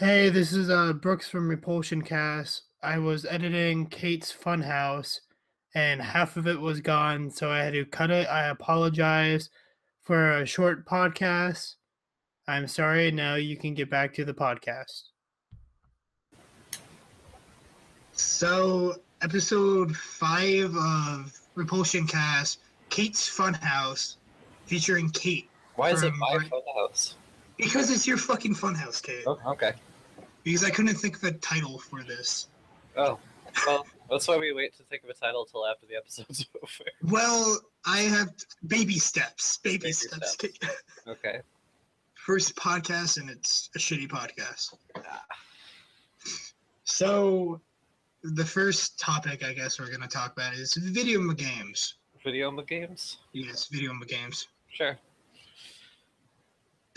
Hey, this is uh, Brooks from Repulsion Cast. I was editing Kate's Funhouse, and half of it was gone, so I had to cut it. I apologize for a short podcast. I'm sorry. Now you can get back to the podcast. So, episode five of Repulsion Cast, Kate's Funhouse, featuring Kate. Why is it From my Bri- funhouse? Because it's your fucking funhouse, Kate. Oh, okay. Because I couldn't think of a title for this. Oh, well, that's why we wait to think of a title till after the episode's over. Well, I have baby steps. Baby, Baby steps. steps. Okay. First podcast, and it's a shitty podcast. Ah. So, the first topic I guess we're going to talk about is video games. Video games? Yes, video games. Sure.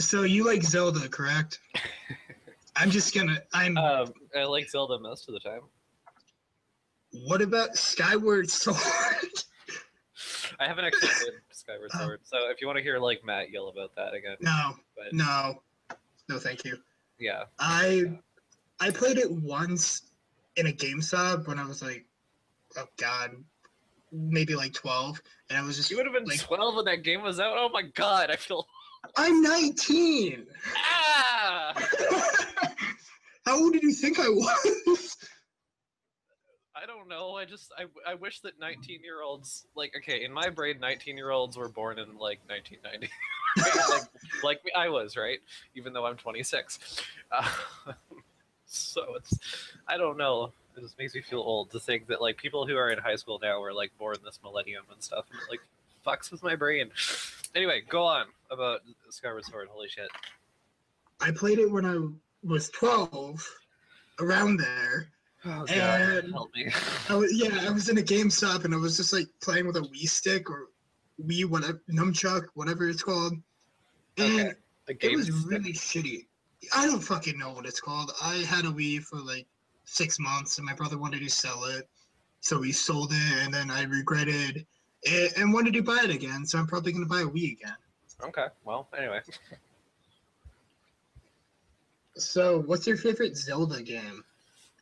So, you like Zelda, correct? I'm just to. I'm. Um, I like Zelda most of the time. what about Skyward Sword? I haven't actually played Skyward Sword, so if you want to hear like Matt yell about that again, no, but no. No, thank you. yeah, I I played it once in a GameStop when I was like, oh god, maybe like twelve, and I was just you would have been like, twelve when that game was out. Oh my god, I feel I'm nineteen. ah. How old did you think I was? I don't know. I just I, I wish that 19 year olds like okay in my brain 19 year olds were born in like 1990 like like me- I was right even though I'm 26. Uh, so it's I don't know. It just makes me feel old to think that like people who are in high school now were like born this millennium and stuff. And it, like fucks with my brain. Anyway, go on about Skyward Sword. Holy shit. I played it when I was twelve, around there. Oh god, And- help me. I was, yeah, I was in a GameStop and I was just like playing with a Wii stick or Wii whatever nunchuck, whatever it's called, and. Okay. The It was is- really shitty. I don't fucking know what it's called. I had a Wii for like six months, and my brother wanted to sell it, so we sold it, and then I regretted it and wanted to buy it again. So I'm probably gonna buy a Wii again. Okay. Well, anyway. So, what's your favorite Zelda game?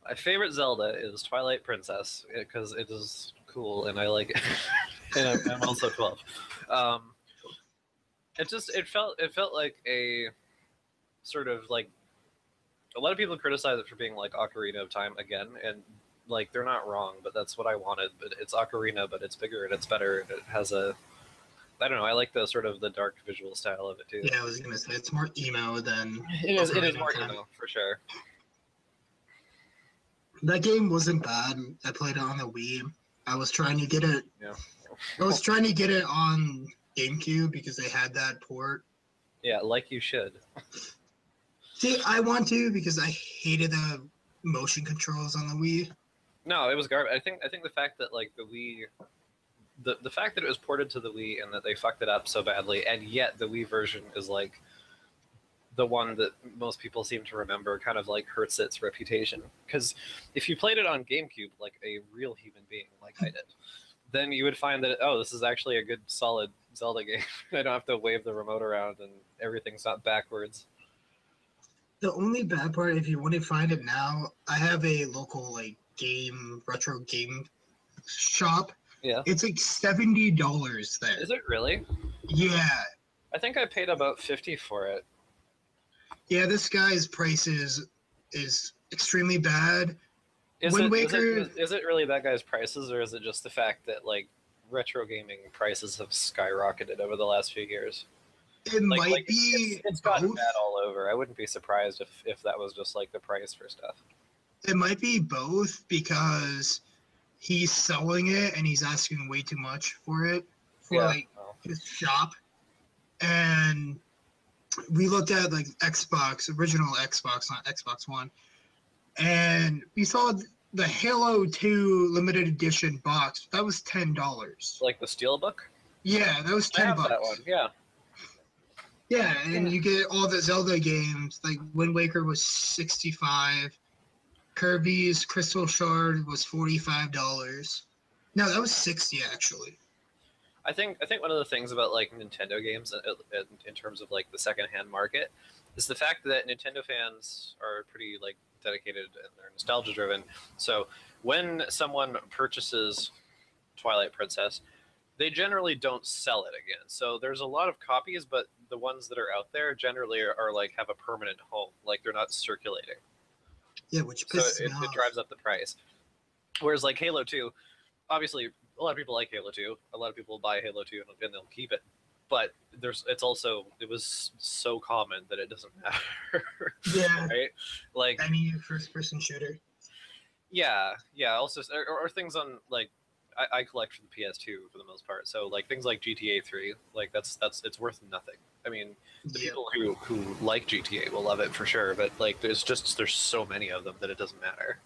My favorite Zelda is Twilight Princess because it is cool and I like it. and I'm, I'm also 12. Um, it just it felt it felt like a sort of like a lot of people criticize it for being like Ocarina of Time again, and like they're not wrong, but that's what I wanted. But it's Ocarina, but it's bigger and it's better, and it has a I don't know. I like the sort of the dark visual style of it too. Yeah, I was gonna say it's more emo than It is. It is more Time. emo for sure. that game. wasn't bad. I played it on the Wii. I was trying to get it. Yeah. I was trying to get it on GameCube because they had that port. Yeah, like you should. See, I want to because I hated the motion controls on the Wii. No, it was garbage. I think I think the fact that like the Wii, the the fact that it was ported to the Wii and that they fucked it up so badly, and yet the Wii version is like the one that most people seem to remember, kind of like hurts its reputation. Because if you played it on GameCube like a real human being, like I did, then you would find that oh, this is actually a good solid Zelda game. I don't have to wave the remote around and everything's not backwards. The only bad part, if you want to find it now, I have a local like game retro game shop. Yeah. It's like seventy dollars there. Is it really? Yeah, I think I paid about fifty for it. yeah. This guy's price is is extremely bad. Is Wind it, Waker- is, it, is it really that guy's prices, or is it just the fact that like retro gaming prices have skyrocketed over the last few years? It Like, might like, be it's, it's gotten both. bad all over. I wouldn't be surprised if if that was just like the price for stuff. It might be both because he's selling it and he's asking way too much for it for Yeah. like his shop. And we looked at like Xbox, original Xbox, not Xbox One, and we saw the Halo 2 limited edition box. That was ten dollars. like the Steelbook. Yeah, that was ten bucks. that one. Yeah. Yeah, and you get all the Zelda games. Like Wind Waker was sixty-five. Kirby's Crystal Shard was forty-five dollars. No, that was sixty actually. I think I think one of the things about like Nintendo games uh, uh, in terms of like the secondhand market is the fact that Nintendo fans are pretty like dedicated and they're nostalgia driven. So when someone purchases Twilight Princess, they generally don't sell it again. So there's a lot of copies, but the ones that are out there generally are, are like have a permanent home, like they're not circulating. Yeah, which So it, me it drives up the price. Whereas like Halo 2, obviously a lot of people like Halo 2. A lot of people buy Halo 2 and, and they'll keep it. But there's it's also it was so common that it doesn't matter. Yeah, right? Like any first-person shooter. yeah, yeah. Also, or, or things on like I, I collect for the PS2 for the most part. So like things like GTA 3, like that's that's it's worth nothing. I mean, the Yeah. people who who like GTA will love it for sure. But like, there's just there's so many of them that it doesn't matter.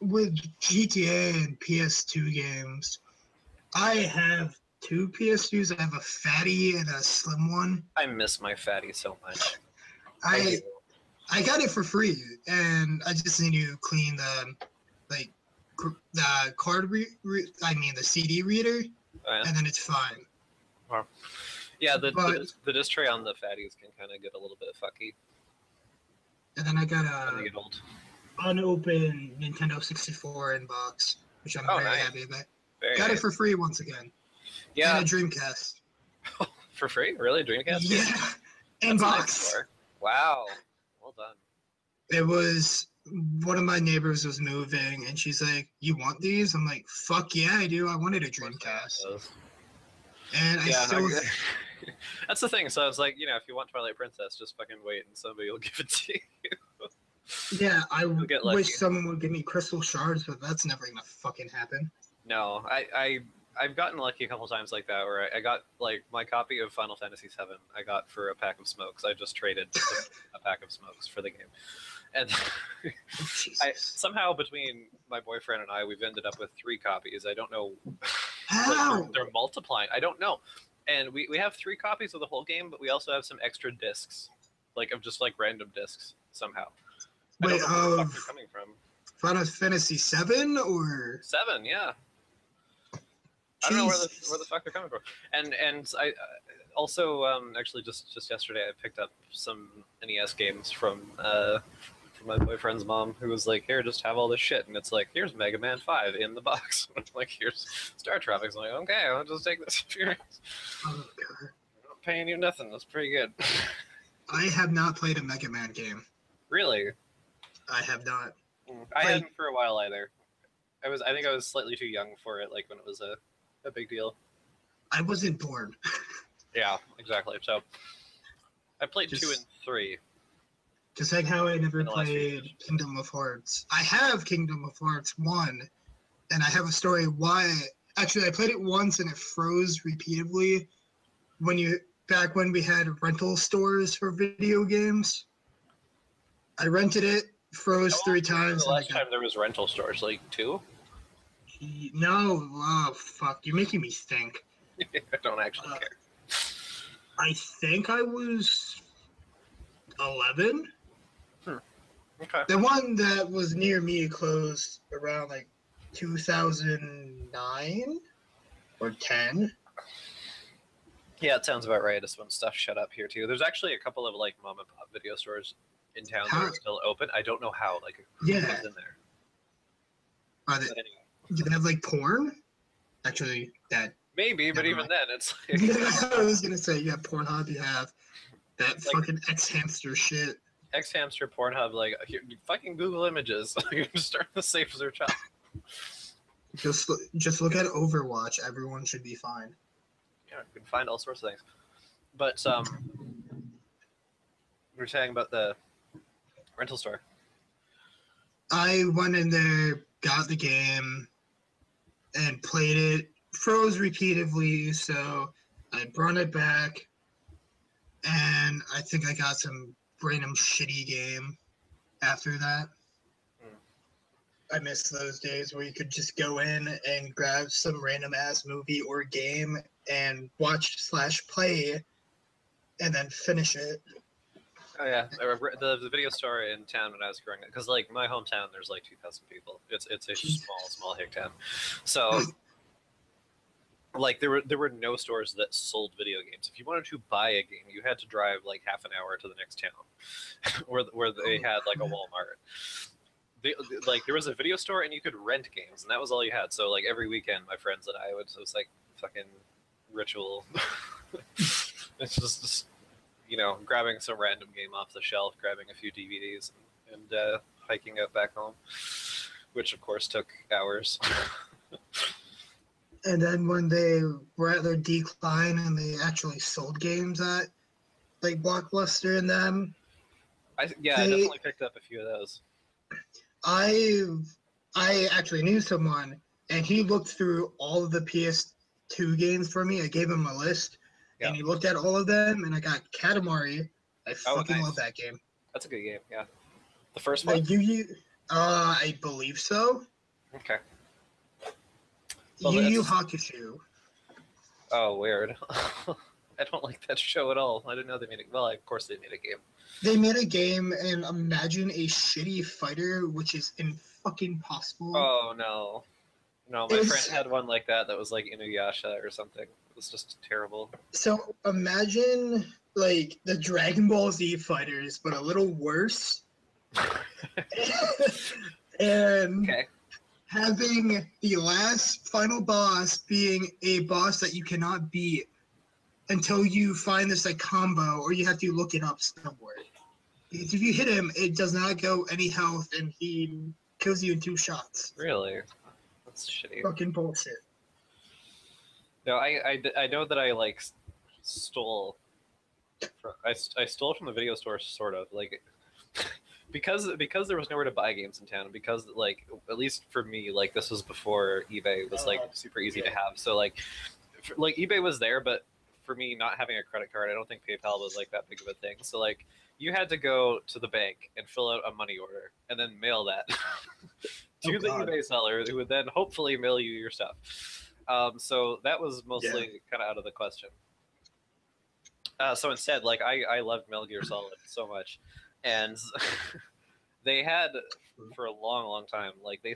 With GTA and PS2 games, I have two PS2s. I have a fatty and a slim one. I miss my fatty so much. I do. I got it for free, and I just need to clean the like cr- the card re- re- I mean the CD reader, Oh, yeah. and then it's fine. Yeah, the, But- the, dis- the disc tray on the fatties can kind of get a little bit fucky And then I got a get old. unopened Nintendo 64 inbox, which I'm Oh, very nice. happy about. Very Got it for free once again. yeah, And a Dreamcast. for free, really? Dreamcast? Yeah. Nice Inbox. Wow, well done. It was one of my neighbors was moving, and she's like, "You want these?" I'm like, "Fuck yeah, I do. I wanted a Of course I want Dreamcast." And I Yeah, still, that's the thing. So I was like, you know, if you want Twilight Princess, just fucking wait, and somebody will give it to you. yeah, I get wish someone would give me crystal shards, but that's never gonna fucking happen. No, I, I, I've gotten lucky a couple times like that, where I, I got like my copy of Final Fantasy VII. I got for a pack of smokes. I just traded a pack of smokes for the game, and Oh, I, somehow between my boyfriend and I, we've ended up with three copies. I don't know. like, How? they're, they're multiplying. I don't know. And we, we have three copies of the whole game, but we also have some extra discs, like of just like random discs somehow. I Wait, don't know where the fuck they're coming from. Final Fantasy Seven or Seven, yeah. I don't know where the where the fuck they're coming from. And and I uh, also um, actually just just yesterday I picked up some NES games from uh, from my boyfriend's mom who was like, "Here, just have all this shit," and it's like, "Here's Mega Man Five in the box." I'm like, "Here's StarTropics." I'm like, "Okay, I'll just take this experience. Oh. I'm not paying you nothing. That's pretty good." I have not played a Mega Man game. really, I have not. Mm, I Like- hadn't for a while either. I was I think I was slightly too young for it, like when it was a a big deal. I wasn't born. Yeah, exactly. So I played two and three. Just like how I never In the last few played. Kingdom of Hearts. I have Kingdom of Hearts 1, and I have a story why. Actually, I played it once and it froze repeatedly when you. Back when we had rental stores for video games. I rented it, froze three times. The and last got- time there was rental stores, like two. No, oh, fuck. You're making me think. I don't actually Uh, care. I think I was 11. Okay. The one that was near me closed around like 2009 or 10. Yeah, it sounds about right. This one stuff shut up here too. There's actually a couple of like mom and pop video stores in town that are still open. I don't know how. Like, Yeah. in there? Are they, anyway, do they have like porn? Actually, that. maybe, but Never even mind. then, it's like I was gonna say, yeah, Pornhub. You have that Like- fucking xHamster shit. xHamster, Pornhub. Like, here, fucking Google Images. you can start the safe search up. Just look- just look at Overwatch. Everyone should be fine. Yeah, you can find all sorts of things. But um, we were saying about the rental store. I went in there, got the game, and played it. Froze repeatedly, so I brought it back, and I think I got some random shitty game after that. Hmm. I miss those days where you could just go in and grab some random ass movie or game and watch slash play, and then finish it. Oh yeah, I remember the, the video store in town when I was growing up, because like my hometown, there's like two thousand people. It's it's a small small hick town, so like there were there were no stores that sold video games. If you wanted to buy a game, you had to drive like half an hour to the next town, where where they had like a Walmart. They, like there was a video store and you could rent games, and that was all you had. So like every weekend, my friends and I would it was like fucking ritual. it's just, just you know grabbing some random game off the shelf, grabbing a few DVDs, and, and uh, hiking out back home, which of course took hours. And then when they were at their decline and they actually sold games at like Blockbuster and them, I, yeah, I definitely picked up a few of those. I I actually knew someone and he looked through all of the PS2 games for me. I gave him a list Yeah. and he looked at all of them and I got Katamari. I Oh, fucking nice. love that game. That's a good game. Yeah, the first one. Like Yu Yu uh I believe so. Okay. Well, Yu Yu Hakusho. Oh, weird. I don't like that show at all. I didn't know they made it. Well, of course they made a game. They made a game and imagine a shitty fighter which is in fucking possible. Oh no, no. My friend had one like that. That was like Inuyasha or something. It was just terrible. So imagine like the Dragon Ball Z fighters, but a little worse. and Okay. Having the last final boss being a boss that you cannot beat until you find this like combo or you have to look it up somewhere. Because if you hit him, it does not go any health and he kills you in two shots. Really? That's shitty. Fucking bullshit. No, I, I, I know that I like stole. fro- I stole from the video store, sort of like, because because there was nowhere to buy games in town. and Because like at least for me, like this was before eBay was like Uh, super easy to have. So like, f like eBay was there, but for me not having a credit card, I don't think PayPal was like that big of a thing. So like, you had to go to the bank and fill out a money order and then mail that to Oh, the eBay seller, who would then hopefully mail you your stuff. Um, so that was mostly kind of out of the question. Uh, so instead, like I, I loved Metal Gear Solid so much, and they had hmm. for a long, long time. Like they,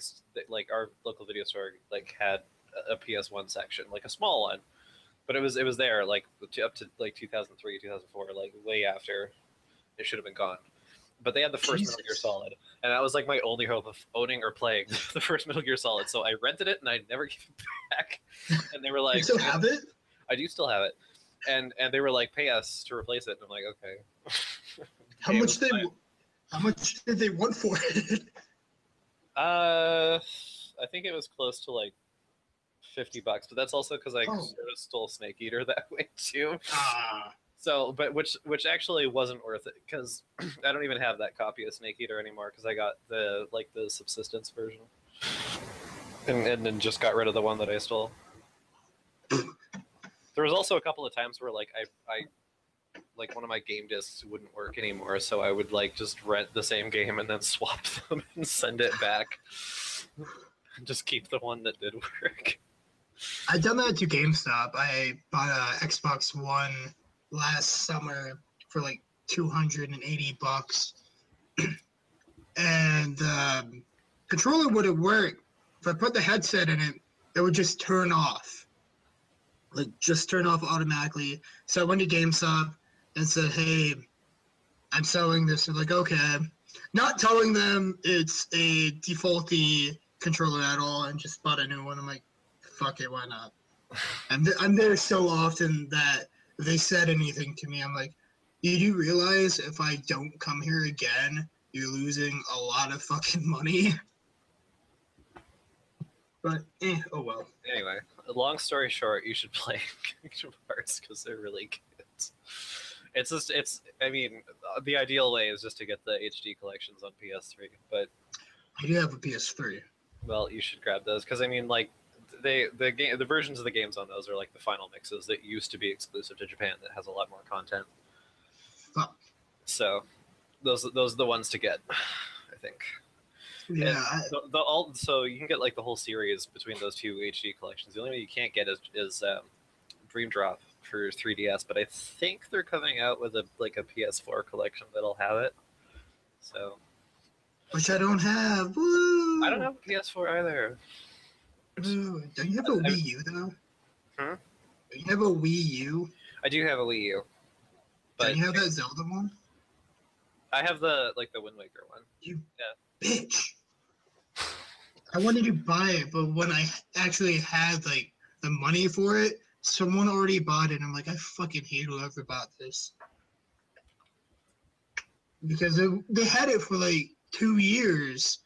like our local video store, like had a- a PS1 section, like a small one, but it was it was there like up to like 2003, 2004, like way after it should have been gone. But they had the first Metal Gear Solid, and that was like my only hope of owning or playing the first Metal Gear Solid. So I rented it and I never gave it back. And they were like, you still have it? I do still have it, and and they were like, pay us to replace it. And I'm like, okay. How much they how much did they want for it? Uh, I think it was close to like fifty bucks, but that's also because I Oh. sort of stole Snake Eater that way too. Ah, So, but which which actually wasn't worth it because I don't even have that copy of Snake Eater anymore because I got the like the subsistence version, and and then just got rid of the one that I stole. There was also a couple of times where like I I like one of my game discs wouldn't work anymore, so I would like just rent the same game and then swap them and send it back. And just keep the one that did work. I done that to GameStop. I bought a Xbox One last summer for like two hundred and eighty bucks, and um, controller wouldn't work. If I put the headset in it, it would just turn off, like just turn off automatically. So I went to GameStop and said, "Hey, I'm selling this." They're like, "Okay," not telling them it's a defaulty controller at all, and just bought a new one. I'm like, "Fuck it, why not?" I'm, th- I'm there so often that if they said anything to me, I'm like, you do realize if I don't come here again, you're losing a lot of fucking money. But eh, oh well. Anyway, long story short, you should play Kingdom Hearts because they're really good. It's just, it's, I mean, the ideal way is just to get the HD collections on PS3, but I do have a PS3. well, you should grab those because I mean, like, they the game the versions of the games on those are like the final mixes that used to be exclusive to Japan that has a lot more content. Fuck. So, those those are the ones to get, I think. Yeah, I, The, the all so you can get like the whole series between those two HD collections. The only one you can't get is is um, Dream Drop for 3DS, but I think they're coming out with a like a PS4 collection that'll have it. So which I don't have. Woo! I don't have a PS4 either. Don't you have a I- Wii U though? Hmm? You have a Wii U. I do have a Wii U, But but you have that Zelda one. I have the like the Wind Waker one. You yeah. bitch. I wanted to buy it, but when I actually had like the money for it, someone already bought it. I'm like, I fucking hate whoever bought this. Because they, they had it for like two years.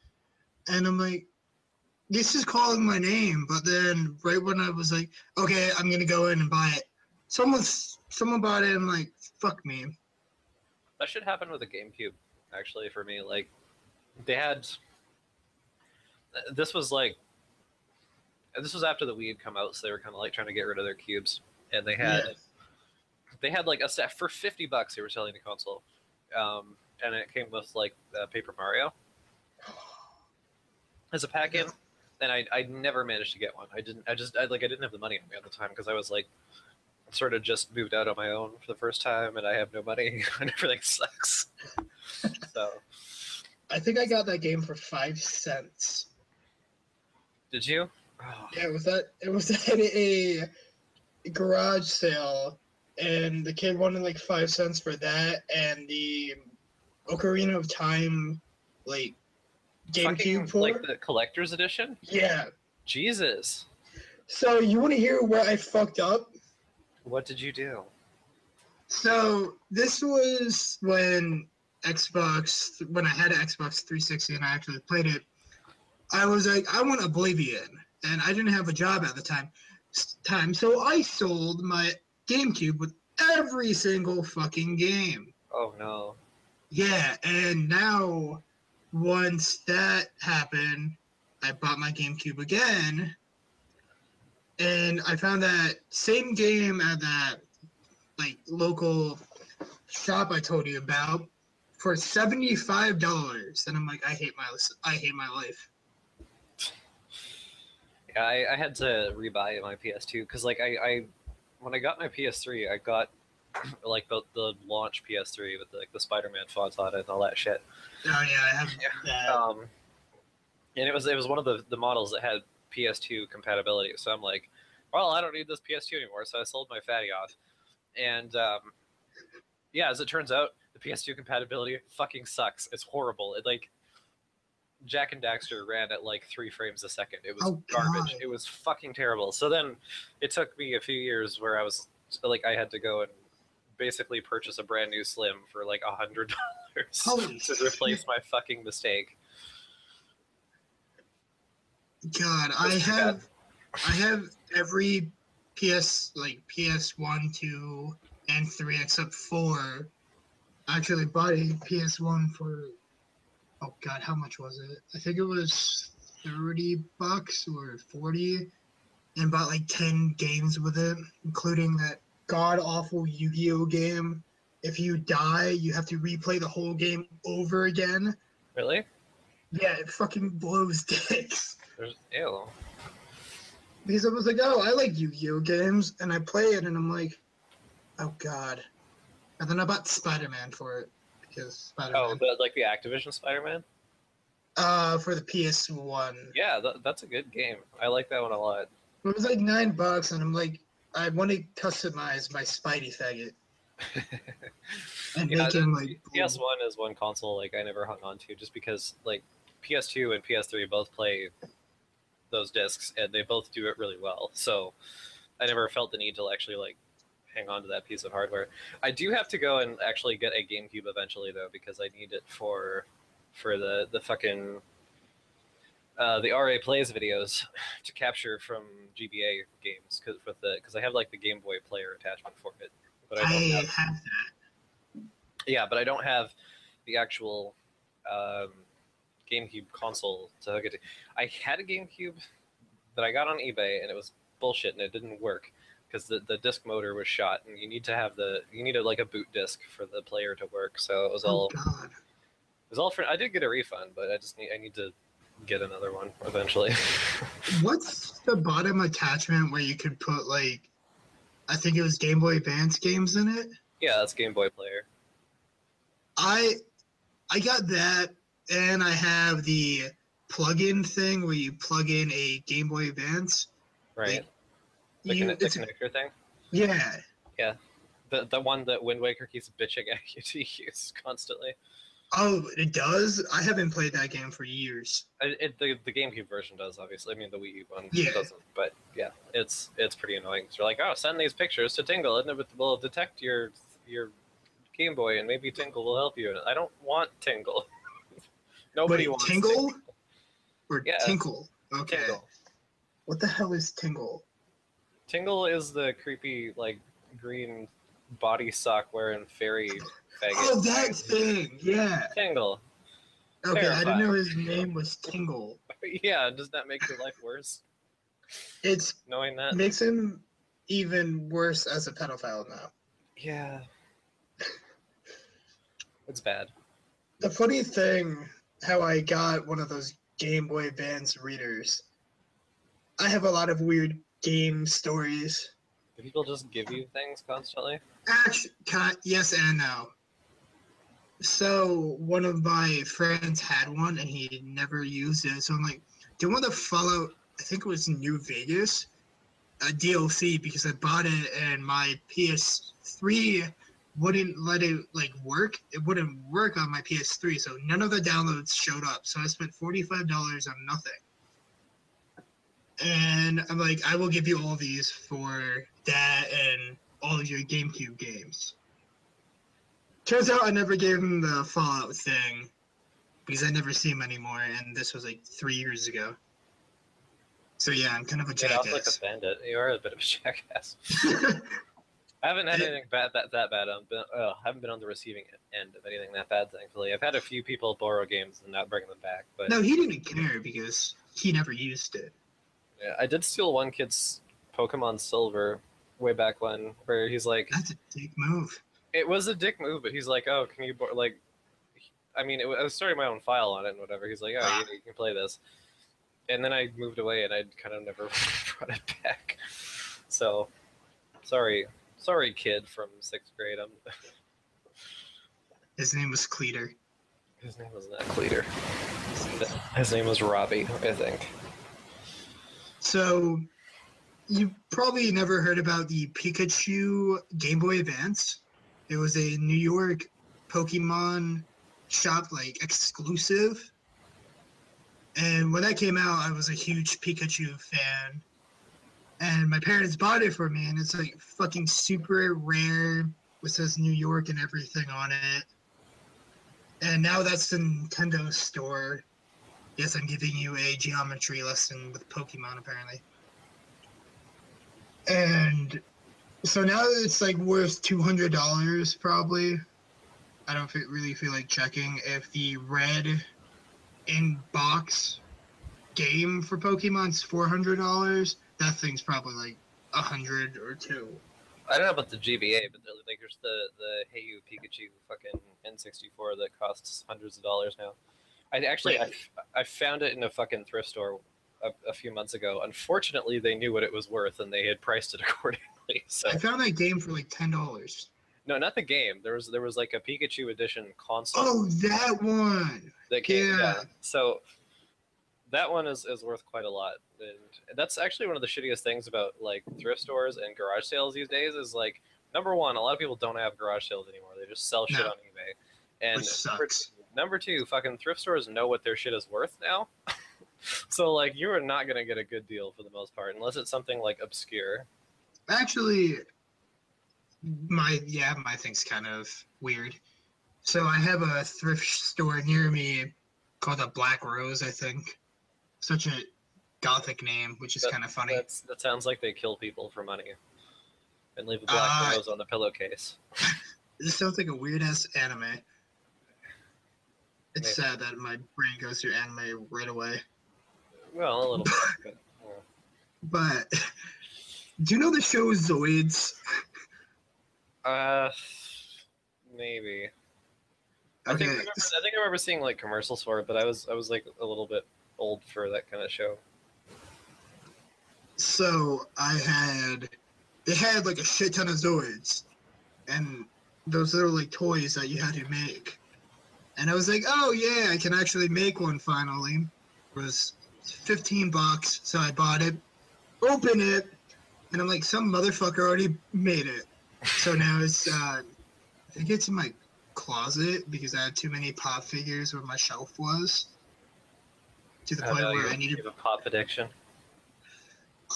And I'm like, this is calling my name. But then right when I was like, okay, I'm gonna go in and buy it, someone someone bought it and I'm like, fuck me. That should happen with the GameCube, actually, for me. Like, they had. This was like. This was after the Wii had come out, so they were kind of like trying to get rid of their cubes, and they had Yeah. they had like a set for fifty bucks. They were selling the console, um, and it came with like uh, Paper Mario as a pack-in, and I I never managed to get one. I didn't. I just I like I didn't have the money on me at the time because I was like sort of just moved out on my own for the first time, and I have no money, and everything sucks. so. I think I got that game for five cents. Did you? Oh, Yeah, it was that it was at a garage sale, and the kid wanted like five cents for that and the Ocarina of Time, like GameCube port. like the collector's edition. Yeah. Jesus, So you want to hear where I fucked up? what did you do? So this was when Xbox, when I had an Xbox 360 and I actually played it. I was like, I want Oblivion, and I didn't have a job at the time. Time, so I sold my GameCube with every single fucking game. Oh no. Yeah, and now once that happened, I bought my GameCube again, and I found that same game at that like local shop I told you about for seventy five dollars, and I'm like, I hate my I hate my life. Yeah, I, I had to rebuy my PS2 because like I, I when I got my PS3, I got like the, the launch PS3 with like the Spider-Man font on it and all that shit. Oh yeah, I have that. Um, and it was it was one of the, the models that had PS2 compatibility. So I'm like, well, I don't need this PS2 anymore. So I sold my fatty off. And um, yeah, as it turns out, the PS2 compatibility fucking sucks. It's horrible. It like Jak and Daxter ran at like three frames a second. It was Oh, garbage. God. It was fucking terrible. So then it took me a few years where I was like, I had to go and basically purchase a brand new Slim for like a hundred dollars to replace my fucking mistake. God, I bad. have I have every PS like PS one, two, and three except four. Actually bought a PS one for oh god, how much was it? I think it was thirty bucks or forty, and bought like ten games with it, including that god awful Yu-Gi-Oh game. If you die, you have to replay the whole game over again. Really? Yeah, it fucking blows dicks. There's ew. because I was like, oh, I like Yu-Gi-Oh games, and I play it, and I'm like, oh god. And then I bought Spider-Man for it because Spider-Man Oh, the, like the Activision Spider-Man? uh for the PS1. Yeah, th- that's a good game. I like that one a lot. It was like nine bucks, and I'm like, I want to customize my Spidey faggot and Yeah, make him like. PS1 is one console like I never hung on to just because like PS2 and PS3 both play those discs and they both do it really well. So I never felt the need to actually like hang on to that piece of hardware. I do have to go and actually get a GameCube eventually though because I need it for for the the fucking uh, the RA plays videos to capture from GBA games cause with the because I have like the Game Boy Player attachment for it, but I I don't have have that. yeah, but I don't have the actual um, GameCube console to hook it to. I had a GameCube that I got on eBay, and it was bullshit, and it didn't work because the, the disc motor was shot, and you need to have the you need like a boot disc for the player to work. So it was Oh all god. it was all for. I did get a refund, but I just need I need to get another one eventually. What's the bottom attachment where you could put like, I think it was Game Boy Advance games in it? yeah, that's Game Boy Player. I I got that and I have the plug-in thing where you plug in a Game Boy Advance. Right. Like, The, You- conne- the it's- connector thing. yeah. Yeah. The the one that Wind Waker keeps bitching at you to use constantly. Oh, it does. I haven't played that game for years. I- It, the the GameCube version does obviously. I mean the Wii U one Yeah. doesn't. But yeah, it's it's pretty annoying. So you're like, oh, send these pictures to Tingle, and it will detect your your Game Boy, and maybe Tingle will help you. And I don't want Tingle. Nobody Wait, wants Tingle or Yeah. Tinkle? Okay. Tingle. What the hell is Tingle? Tingle is the creepy like green body sock wearing fairy faggot. Oh, that thing. Yeah. Tingle. Okay, I didn't know his name was Tingle. yeah, does that make your life worse? It's Knowing that? makes him even worse as a pedophile now. Yeah. It's bad. The funny thing, how I got one of those Game Boy Advance readers. I have a lot of weird game stories. Do people just give you things constantly? Actually, yes and no. So one of my friends had one and he never used it. So I'm like, do you want to follow? I think it was New Vegas, a DLC because I bought it and my PS3 wouldn't let it like work. It wouldn't work on my PS3, so none of the downloads showed up. So I spent forty five dollars on nothing. And I'm like, I will give you all these for that and all of your GameCube games. Turns out I never gave him the Fallout thing because I never see him anymore, and this was like three years ago. So yeah, I'm kind of a Get off like jackass. a bandit. You are a bit of a jackass. I haven't had anything bad that that bad. On, been, uh, haven't been on the receiving end of anything that bad. Thankfully, I've had a few people borrow games and not bring them back. But no, he didn't care because he never used it. Yeah, I did steal one kid's Pokemon Silver way back when, where he's like, That's a dick move. it was a dick move, but he's like, oh, can you bor-? like? I mean, it, was- I was starting my own file on it and whatever. He's like, oh, Ah. you, you can play this, and then I moved away and I kind of never brought it back. So, sorry, sorry, kid from sixth grade. I'm. His name was Cleater. His name was not Cleater. His name was Robbie, I think. So, you probably never heard about the Pikachu Game Boy Advance. It was a New York Pokemon shop, like exclusive. And when that came out, I was a huge Pikachu fan. And my parents bought it for me, and it's like fucking super rare. It says New York and everything on it. And now that's the Nintendo store. Yes, I'm giving you a geometry lesson with Pokemon, apparently. And so now it's like worth two hundred dollars, probably. I don't really feel like checking if the red in box game for Pokemon's four hundred dollars. That thing's probably like a hundred or two. I don't know about the GBA, but like there's the the Hey You Pikachu fucking N64 that costs hundreds of dollars now. I actually I, I found it in a fucking thrift store a, a few months ago. Unfortunately, they knew what it was worth and they had priced it accordingly. So I found that game for like ten dollars. no, not the game. There was there was like a Pikachu edition console Oh, that one. that came. Yeah. yeah. So that one is, is worth quite a lot, and that's actually one of the shittiest things about like thrift stores and garage sales these days. Is like number one, a lot of people don't have garage sales anymore. They just sell shit No. on eBay. And Which sucks. Number two, fucking thrift stores know what their shit is worth now. so like you are not gonna get a good deal for the most part unless it's something like obscure. Actually, my yeah, my thing's kind of weird. So I have a thrift store near me called a Black Rose, I think. Such a gothic name, which is That- kind of funny. That sounds like they kill people for money. And leave a black Uh, rose on the pillowcase. This sounds like a weird ass anime. It's Maybe. sad that my brain goes to anime right away. Well, a little bit. But, yeah. But do you know the show Zoids? Uh, maybe. I think I, remember, I think I remember seeing like commercials for it, but I was I was like a little bit old for that kind of show. so I had it had like a shit ton of Zoids, and those little like toys that you had to make. And I was like, oh yeah, I can actually make one finally. It was fifteen bucks, so I bought it. Open it, And I'm like, some motherfucker already made it. So now it's, uh, I think it's in my closet because I had too many pop figures where my shelf was. To the I point where I needed. a pop addiction.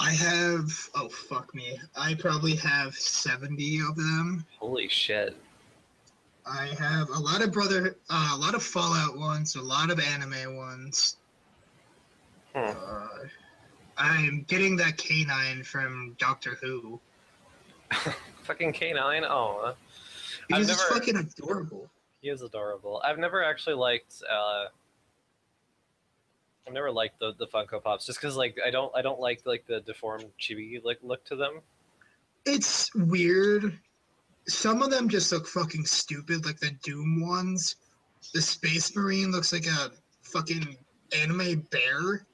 I have, oh fuck me. I probably have 70 of them. Holy shit. I have a lot of brother, uh, a lot of Fallout ones, a lot of anime ones. Hmm. Uh, I'm getting that K9 from Doctor Who. Fucking K9. Oh, uh, He's never- fucking adorable. he is adorable. I've never actually liked. Uh, I've never liked the, the Funko Pops just because like I don't I don't like like the deformed chibi like look to them. It's weird. Some of them just look fucking stupid, like the Doom ones. The Space Marine looks like a fucking anime bear.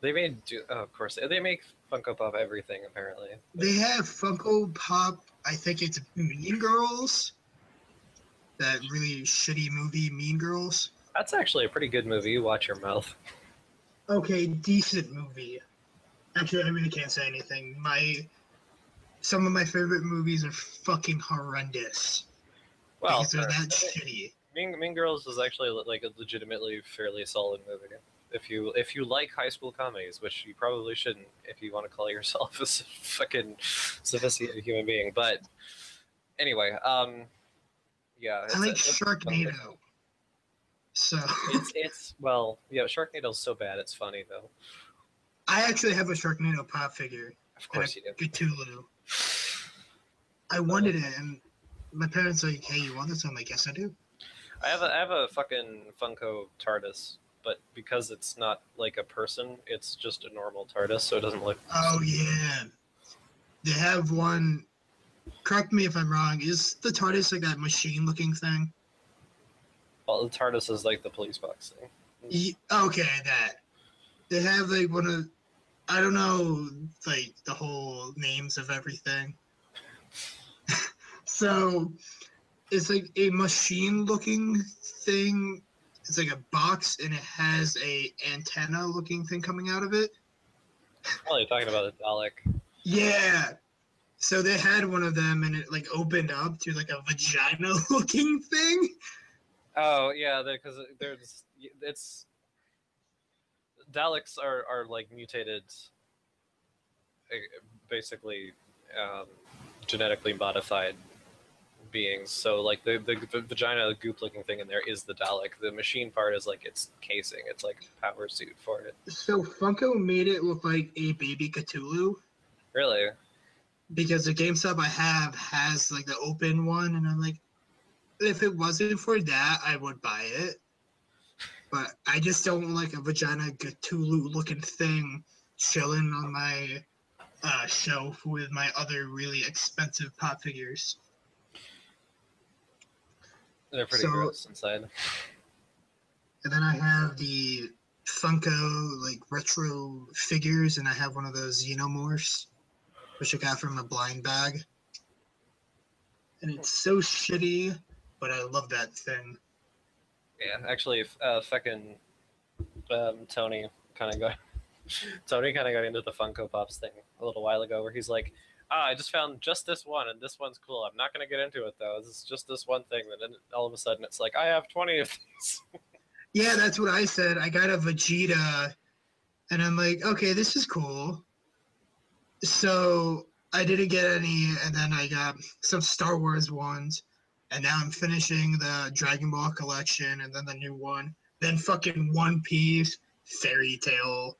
They made do oh, of course they make Funko Pop everything apparently. They have Funko Pop. I think it's Mean Girls. That really shitty movie, Mean Girls. That's actually a pretty good movie. Watch your mouth. Okay, decent movie. Actually, I really can't say anything. My some of my favorite movies are fucking horrendous Well, because they're that shitty. Mean, mean Girls is actually like a legitimately fairly solid movie. If you if you like high school comedies, which you probably shouldn't, if you want to call yourself a fucking sophisticated human being, but anyway, um, yeah, I like a- Sharknado. So It's it's well, yeah, Sharknado's so bad it's funny though. I actually have a Sharknado pop figure, Of course you do. Cthulhu. I wanted uh, it, and my parents were like, "Hey, you want this?" I'm like, "Yes, I do." I have a I have a fucking Funko TARDIS, but because it's not like a person, it's just a normal TARDIS, so it doesn't look. Oh yeah, they have one. Correct me if I'm wrong. Is the TARDIS like that machine-looking thing? Well, the TARDIS is like the police box thing. Ye- okay, that. They have like one of. I don't know, like the whole names of everything. so, it's like a machine-looking thing. It's like a box, and it has a antenna-looking thing coming out of it. Oh, you're talking about the Dalek. Yeah. So they had one of them, and it like opened up to like a vagina-looking thing. Oh yeah, because there's it's Daleks are are like mutated, uh, basically um, genetically modified beings. So like the the, the vagina goop looking thing in there is the Dalek. The machine part is like its casing. It's like a power suit for it. So Funko made it look like a baby Cthulhu Really? because the GameStop I have has like the open one, and I'm like, if it wasn't for that, I would buy it. But I just don't like a vagina Cthulhu looking thing chilling on my uh, shelf with my other really expensive pop figures. They're pretty So- gross inside. And then I have the Funko like retro figures, and I have one of those Xenomorphs, which I got from a blind bag. And it's so shitty, but I love that thing. Yeah, actually, uh, fucking um, Tony kind of got Tony kind of got into the Funko Pops thing a little while ago, where he's like, "Ah, I just found just this one, and this one's cool. I'm not gonna get into it though. This is just this one thing." And then all of a sudden, it's like, "I have 20 of these." Yeah, that's what I said. I got a Vegeta, and I'm like, okay, this is cool. So I didn't get any, and then I got some Star Wars ones, and now I'm finishing the Dragon Ball collection, and then the new one, then fucking One Piece, Fairy Tail,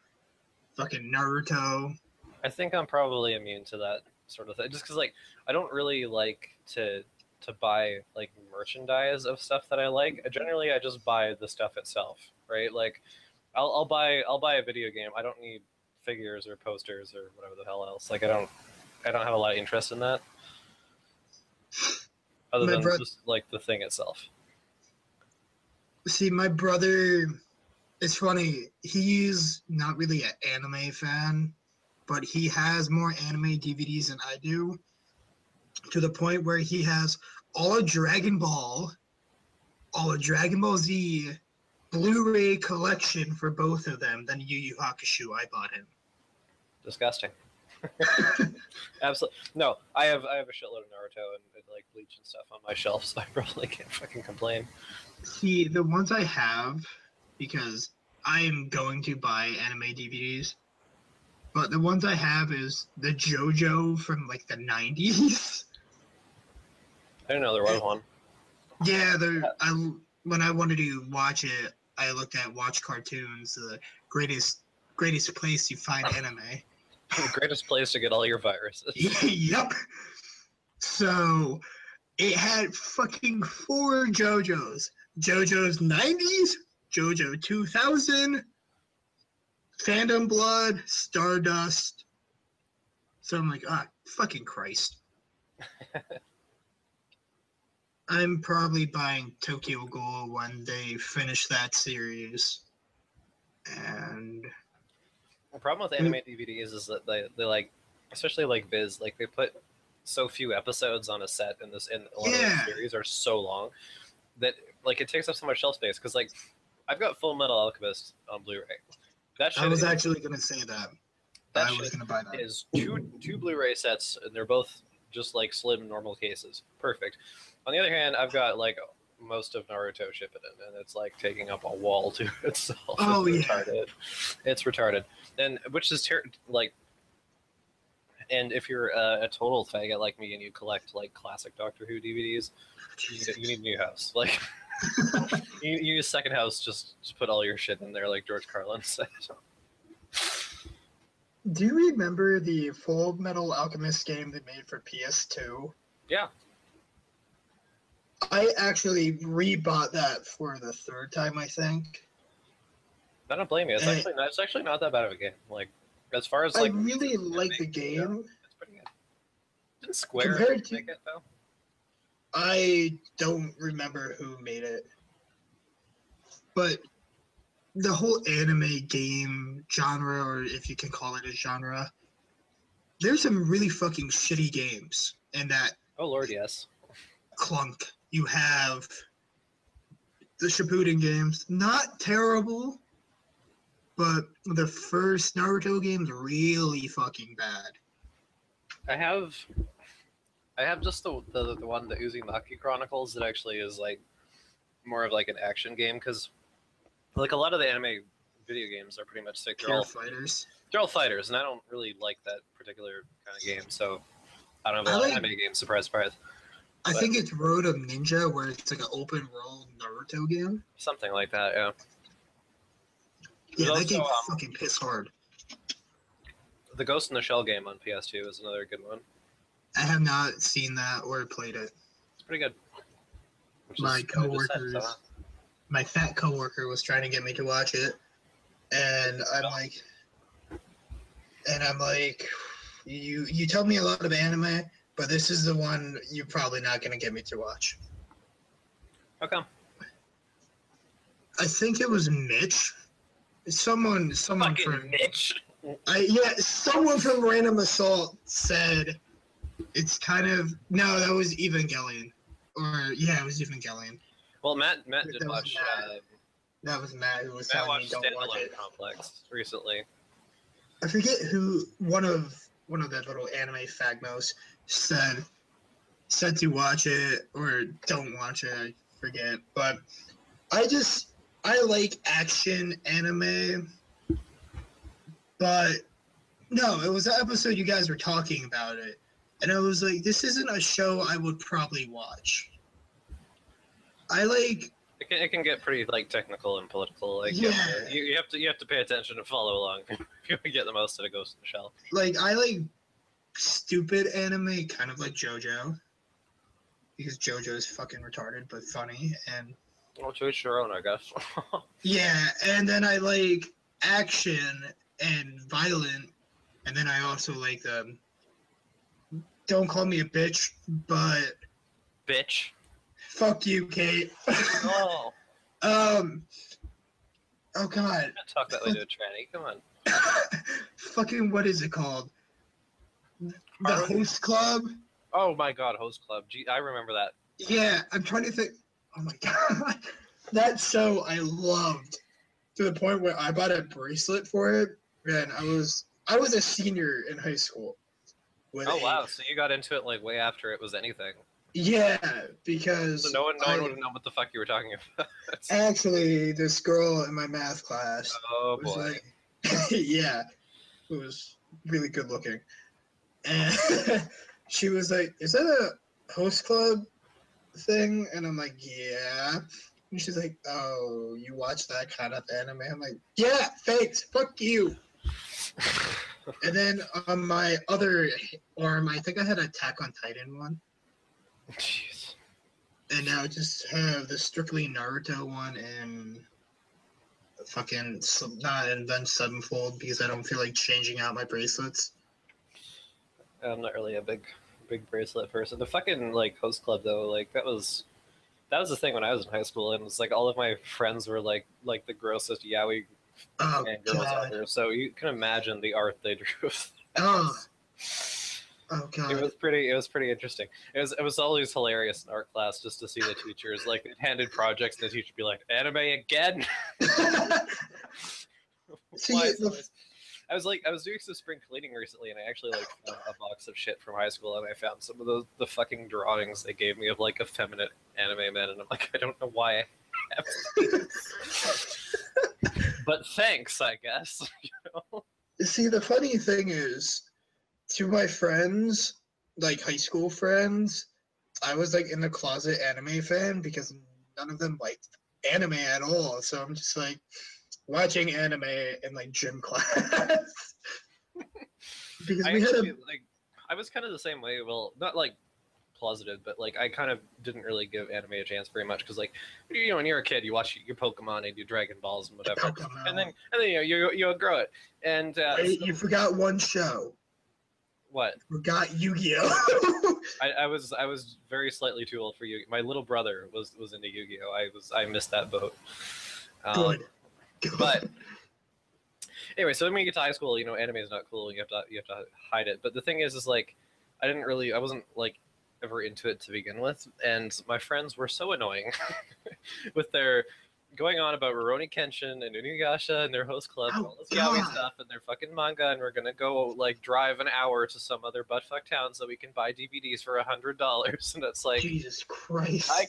fucking Naruto. I think I'm probably immune to that sort of thing, just because like I don't really like to to buy like merchandise of stuff that I like. Generally, I just buy the stuff itself, right? Like, I'll I'll buy I'll buy a video game. I don't need figures or posters or whatever the hell else. Like, I don't I don't have a lot of interest in that, other My than bro- just like the thing itself. See, my brother, it's funny. He's not really an anime fan, but he has more anime DVDs than I do, to the point where he has all of Dragon Ball, all of Dragon Ball Z, Blu-ray collection for both of them. Then Yu Yu Hakusho, I bought him. Disgusting. Absolutely. No, I have I have a shitload of Naruto and, and like Bleach and stuff on my shelf, so I probably can't fucking complain. See, the ones I have, because I'm going to buy anime DVDs, but the ones I have is the JoJo from like the 90s. I didn't know there was one. Yeah, the I when I wanted to watch it, I looked at Watch Cartoons, the greatest greatest place you find anime. the greatest place to get all your viruses. yep. So it had fucking four JoJo's. JoJo's 90s, JoJo 2000, Phantom Blood, Stardust. So I'm like, ah, fucking Christ. I'm probably buying Tokyo Ghoul when they finish that series. And The problem with mm-hmm. anime DVDs is that they, they like, especially like Viz, like they put so few episodes on a set, and this and a lot of the series are so long that like it takes up so much shelf space. Because like I've got Full Metal Alchemist on Blu-ray. That shit I was is, actually going to say that. that I was going to buy that. is two two Blu-ray sets, and they're both just like slim normal cases. Perfect. On the other hand, I've got like most of Naruto Shippuden, and it's like taking up a wall to itself. Oh, it's yeah. retarded. It's retarded, and which is ter- like. And if you're a, a total faggot like me and you collect like classic Doctor Who DVDs, you need, you need a new house. Like you, you need a second house just to put all your shit in there, like George Carlin said. Do you remember the Full Metal Alchemist game they made for PS2? Yeah. I actually rebought that for the third time, I think. I don't blame you. It's Eh. actually not, it's actually not that bad of a game. Like as far as like I really like the game. It's pretty good. Didn't Square Compared to- make it though? I don't remember who made it. But the whole anime game genre, or if you can call it a genre, there's some really fucking shitty games in that Oh lord, yes. clunk. You have the Shippuden games, not terrible, but the first Naruto game's really fucking bad. I have, I have just the the, the one the Uzumaki Chronicles that actually is like more of like an action game because like a lot of the anime video games are pretty much sick. They're all fighters. they're all fighters, and I don't really like that particular kind of game. So I don't have a I lot like- of anime games. Surprise, surprise. I But- think it's Road of Ninja, where it's like an open world Naruto game. Something like that. Yeah. Yeah, that also, um, fucking piss hard. The Ghost in the Shell game on PS2 is another good one. I have not seen that or played it. It's pretty good. My just said, coworkers, so- my fat coworker was trying to get me to watch it, and I'm Yeah. like, and I'm like, you you tell me a lot of anime, but this is the one you're probably not gonna get me to watch. How come? I think it was Mitch. Someone, someone Fucking from Mitch. I, yeah, someone from Random Assault said it's kind of no, that was Evangelion, or yeah, it was Evangelion. Well, Matt Matt That did was watch. Matt. Uh, That was Matt who was Matt telling me don't watch it. Complex recently. I forget who one of one of the little anime fagmos said said to watch it or don't watch it. I forget, but I just I like action anime, but no, it was the episode you guys were talking about it, and I was like, this isn't a show I would probably watch. I like It can, it can get pretty like technical and political. Like you, have Yeah. to, you, you have to you have to pay attention and follow along if you want to get the most out of Ghost in the Shell. like I like stupid anime, kind of like JoJo, because JoJo is fucking retarded but funny, and Well, to each their own, I guess. yeah, and then I like action and violent, and then I also like the. Don't call me a bitch, but Bitch. fuck you, Kate. Oh, um. Oh God. talk that way to a tranny. Come on. fucking what is it called? The host club. Oh my God, Host Club. Gee, I remember that. Yeah, I'm trying to think. Oh my god, that show I loved to the point where I bought a bracelet for it, and I was I was a senior in high school. Oh a- wow! So you got into it like way after it was anything. Yeah, because So no one, no I- one would have known what the fuck you were talking about. actually this girl in my math class oh was boy! like, yeah, who was really good looking, and she was like, "Is that a host club thing?" And I'm like, "Yeah." And she's like, "Oh, you watch that kind of anime?" I'm like, "Yeah, thanks. Fuck you." And then on my other arm, I think I had Attack on Titan one, Jeez. and now I just have the strictly Naruto one and fucking sub- not Avenged Sevenfold because I don't feel like changing out my bracelets. I'm not really a big, big bracelet person. The fucking like host club though, like that was, that was the thing when I was in high school, and it's like all of my friends were like like the grossest yaoi Oh and girls out god! there. So you can imagine the art they drew. Oh, oh It was pretty. It was pretty interesting. It was. It was always hilarious in art class just to see the teachers like they'd handed projects and the teacher would be like, "Anime again." See, the- I was like, I was doing some spring cleaning recently, and I actually like found a box of shit from high school, and I found some of those the fucking drawings they gave me of like effeminate anime men, and I'm like, I don't know why I have these. but thanks, I guess. you know? See, the funny thing is, to my friends, like high school friends, I was like in the closet anime fan because none of them liked anime at all. So I'm just like watching anime in like gym class. because I we had a like, I was kind of the same way. Well, not like closeted, but like I kind of didn't really give anime a chance very much because like you know when you're a kid, you watch your Pokemon and your Dragon Balls and whatever, Pokemon. and then and then you know, you you grow it. And uh, Wait, so- you forgot one show. what? Forgot Yu-Gi-Oh. I, I was I was very slightly too old for Yu. My little brother was was into Yu Gi Oh. I was I missed that boat. Um, Good. But- anyway, so when we get to high school, you know, anime is not cool. You have to you have to hide it. But the thing is, is like, I didn't really, I wasn't like ever into it to begin with, and my friends were so annoying with their going on about Rurouni Kenshin and Inuyasha and their host club and Oh, all this yaoi God. stuff and their fucking manga, and we're gonna go like drive an hour to some other buttfuck town so we can buy DVDs for a hundred dollars, and it's like. Jesus Christ. I,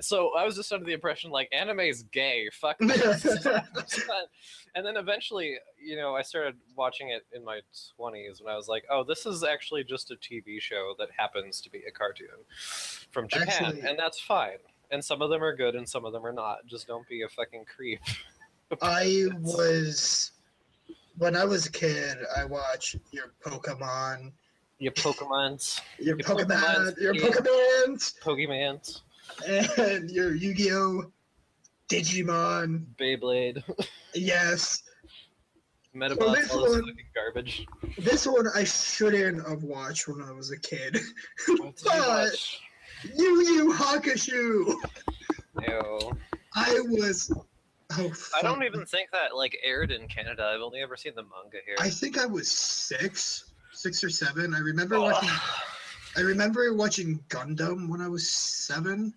so I was just under the impression like anime is gay. Fuck this. and then eventually, you know, I started watching it in my twenties when I was like, oh, this is actually just a TV show that happens to be a cartoon from Japan, Actually- and that's fine. And some of them are good, and some of them are not. Just don't be a fucking creep. I was when I was a kid. I watched your Pokemon, Your Pokemons, your Your Pokemon, Pokemons, your yeah. Pokemons, and your Yu-Gi-Oh, Digimon. Beyblade, Yes, Medabots, this all one- garbage. this one I shouldn't have watched when I was a kid. What did you But-? Yu Yu Hakusho. Ew. I was. Oh, I don't even think that like aired in Canada. I've only ever seen the manga here. I think I was six, six or seven. I remember Oh, watching. I remember watching Gundam when I was seven.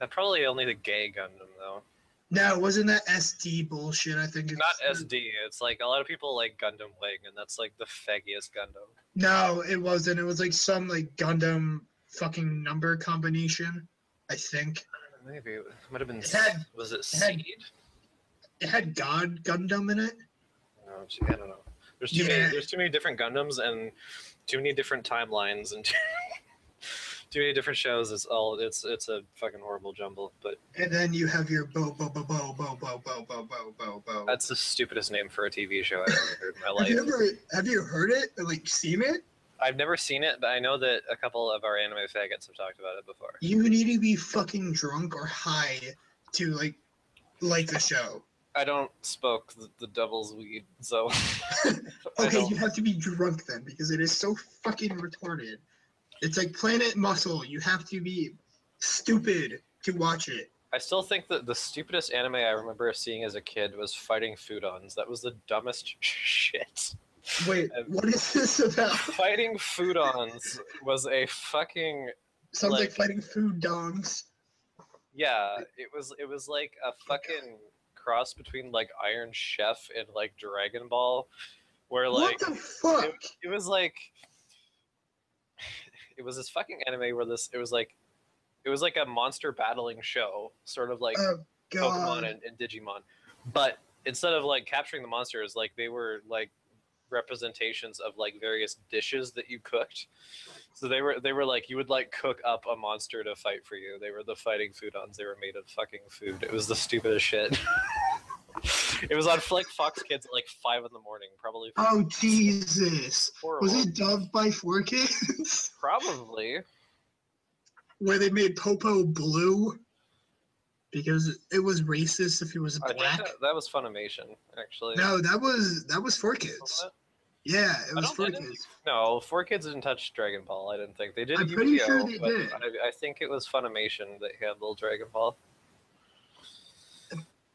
uh, probably only the gay Gundam though. No, wasn't that SD bullshit? I think it's Not SD. It's like a lot of people like Gundam Wing, and that's like the faggiest Gundam. No, it wasn't. It was like some like Gundam fucking number combination. I think Maybe it might have been. It had- was it it had- it had God Gundam in it. No, I don't know. There's too Yeah. many. There's too many different Gundams and too many different timelines and too many different shows. It's all. It's it's a fucking horrible jumble. But And then you have your bo bo bo bo bo bo bo bo bo bo bo. that's the stupidest name for a TV show I've ever heard in my life. Have you ever have you heard it or like seen it? I've never seen it, but I know that a couple of our anime faggots have talked about it before. You need to be fucking drunk or high to like like the show. I don't smoke the, the devil's weed, so. Okay, you have to be drunk then because it is so fucking retarded. It's like Planet Muscle. You have to be stupid to watch it. I still think that the stupidest anime I remember seeing as a kid was Fighting Foodons. That was the dumbest shit. Wait, what is this about? Fighting Foodons was a fucking Sounds like, like- fighting food dongs. yeah. It was it was like a fucking cross between like Iron Chef and like Dragon Ball, where like what the fuck? it was like it was this fucking anime where this it was like it was like a monster battling show, sort of like Oh. Pokemon and, and Digimon. But instead of like capturing the monsters, like they were like representations of like various dishes that you cooked. So they were they were like you would like cook up a monster to fight for you. They were the fighting foodons. They were made of fucking food. It was the stupidest shit. it was on Flick Fox Kids at like five in the morning, probably. Oh Jesus! horrible. Was it dubbed by Four Kids? Probably. Where they made Popo blue? Because it was racist if he was black. that, that was Funimation, actually. No, that was that was Four Kids. Yeah, it was Four Kids. No, Four Kids didn't touch Dragon Ball. I didn't think they did. I'm Yu-Gi-Oh, pretty sure they did. I, I think it was Funimation that handled Dragon Ball.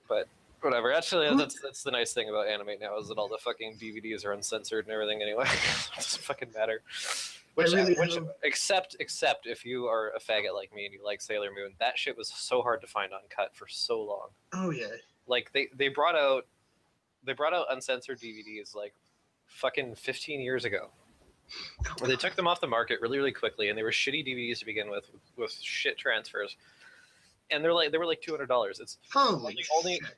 But whatever. Actually, What? that's that's the nice thing about anime now is that all the fucking DVDs are uncensored and everything anyway. it doesn't fucking matter. Which, really which except except if you are a faggot like me and you like Sailor Moon, that shit was so hard to find uncut for so long Oh yeah. like they they brought out they brought out uncensored DVDs like fucking 15 years ago. Where they took them off the market really really quickly and they were shitty DVDs to begin with with, shit transfers. And they're like they were like $200. It's Holy only- shit.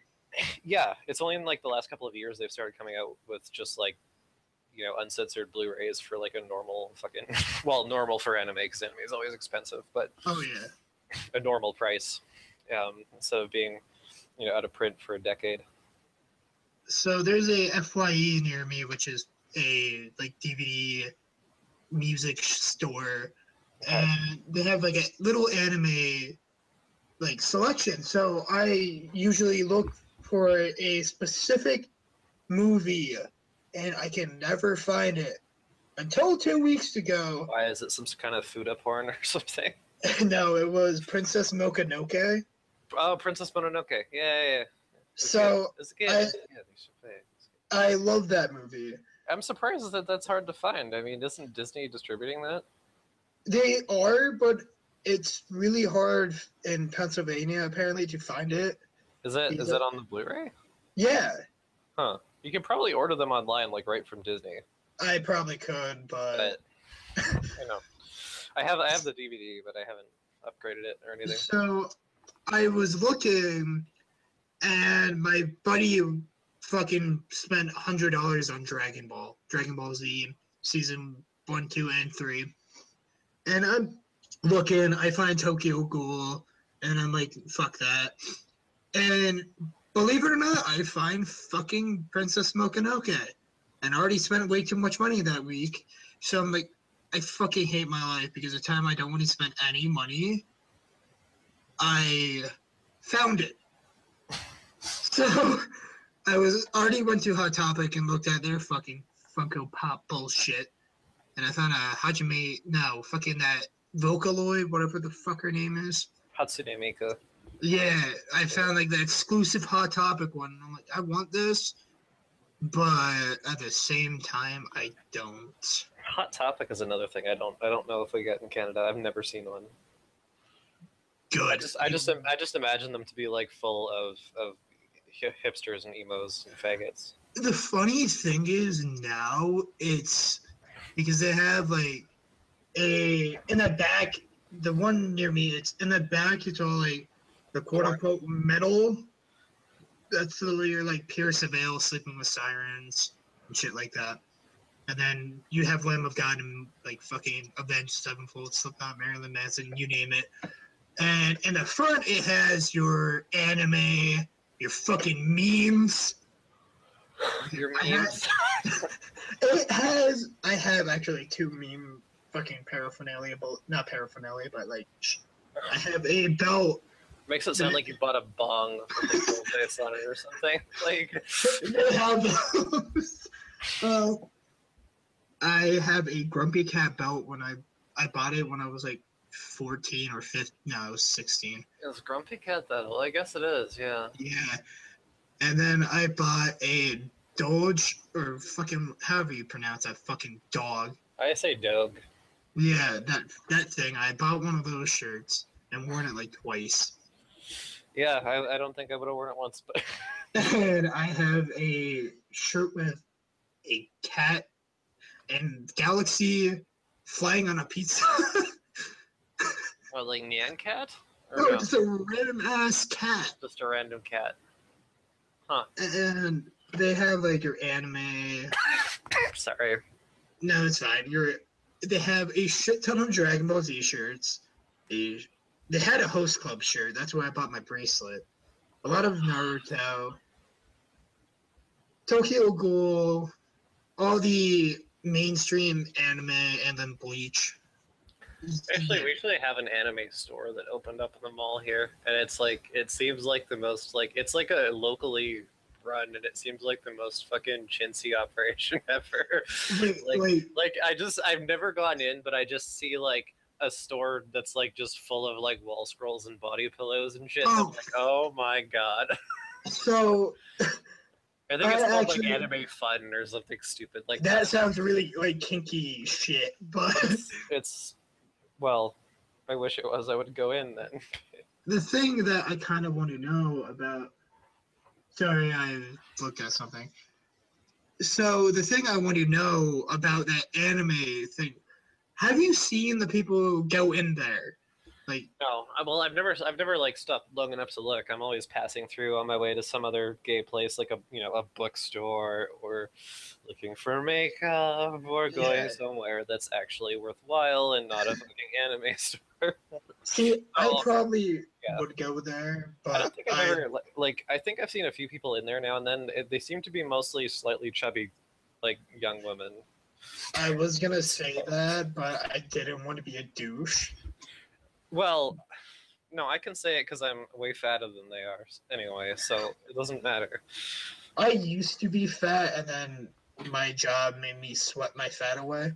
yeah, it's only in like the last couple of years they've started coming out with just like you know uncensored Blu-rays for like a normal fucking well normal for anime because anime is always expensive, but Oh yeah. a normal price um, instead of being you know out of print for a decade. So there's a FYE near me, which is a like DVD music store, and they have like a little anime like selection. So I usually look for a specific movie, and I can never find it until two weeks ago. Why is it some kind of futa porn or something? no, it was Princess Mononoke. Oh, Princess Mononoke. Yeah, yeah. yeah. So good. it's good. I- yeah, they should play it. It's good. I love that movie. I'm surprised that that's hard to find. I mean, isn't Disney distributing that? They are, but it's really hard in Pennsylvania apparently to find it. Is that is that on the Blu-ray? Yeah, Huh. You can probably order them online, like right from Disney. I probably could, but But you know, I have I have the DVD, but I haven't upgraded it or anything. so I was looking, and my buddy fucking spent hundred dollars on Dragon Ball, Dragon Ball Z season one, two, and three, and I'm looking. I find Tokyo Ghoul, and I'm like, fuck that, and believe it or not, I find fucking Princess Mononoke, and already spent way too much money that week. So I'm like, I fucking hate my life because the time I don't want to spend any money, I found it. So I was already went to Hot Topic and looked at their fucking Funko Pop bullshit, and I found a Hajime no fucking that Vocaloid whatever the fuck her name is. Hatsune Miku. Yeah, I found like the exclusive Hot Topic one. I'm like, I want this, but at the same time, I don't. Hot Topic is another thing. I don't I don't know if we get in Canada. I've never seen one. Good. I just I just I just imagine them to be like full of of hipsters and emos and faggots. the funny thing is now it's because they have like a in the back the one near me it's in the back it's all like the quote unquote metal that's literally like Pierce Veil sleeping with sirens and shit like that and then you have Lamb of God and like fucking Avenged Sevenfold Slipknot Marilyn Manson you name it and in the front it has your anime your fucking memes Your memes. It has. I have actually two meme fucking paraphernalia, but not paraphernalia, but like I have a belt. Makes it sound like you bought a bong with a face on it or something. Like I have those. Uh, I have a Grumpy Cat belt when I I bought it when I was like fourteen or fifteen. No, I was sixteen. is Grumpy Cat that old? I guess it is. Yeah. Yeah, and then I bought a Doge or fucking however you pronounce that fucking dog. I say Doug. Yeah, that that thing. I bought one of those shirts and worn it like twice. Yeah, I, I don't think I would have worn it once, but And I have a shirt with a cat and Galaxy flying on a pizza. What, oh, like Nyan Cat? Or no, no, just a random ass cat. just a random cat. Huh. And they have like your anime. Sorry. No, it's fine. You're. They have a shit ton of Dragon Ball Z shirts. A, they had a host club shirt. That's where I bought my bracelet. A lot of Naruto, Tokyo Ghoul, all the mainstream anime, and then Bleach. Actually, we actually have an anime store that opened up in the mall here, and it's like it seems like the most like it's like a locally run, and it seems like the most fucking chintzy operation ever. Wait, like, wait, like I just I've never gone in, but I just see like a store that's like just full of like wall scrolls and body pillows and shit. and Oh. like, oh my god. so I think it's I called actually- like anime fun or something stupid like that sounds really like kinky shit, but It's, it's well, I wish it was. I would go in then. the thing that I kind of want to know about. Sorry, I looked at something. So the thing I want to know about that anime thing, have you seen the people who go in there? Like, No, well, I've never, I've never like stopped long enough to look. I'm always passing through on my way to some other gay place, like a, you know, a bookstore, or looking for makeup, or going Yeah. somewhere that's actually worthwhile and not a fucking anime store. see, Oh, I probably yeah. would go there, I but don't think I've I, ever, like, I think I've seen a few people in there now and then. It- They seem to be mostly slightly chubby, like young women. I was gonna say that, but I didn't want to be a douche. Well, no, I can say it because I'm way fatter than they are anyway, so it doesn't matter. I used to be fat, and then my job made me sweat my fat away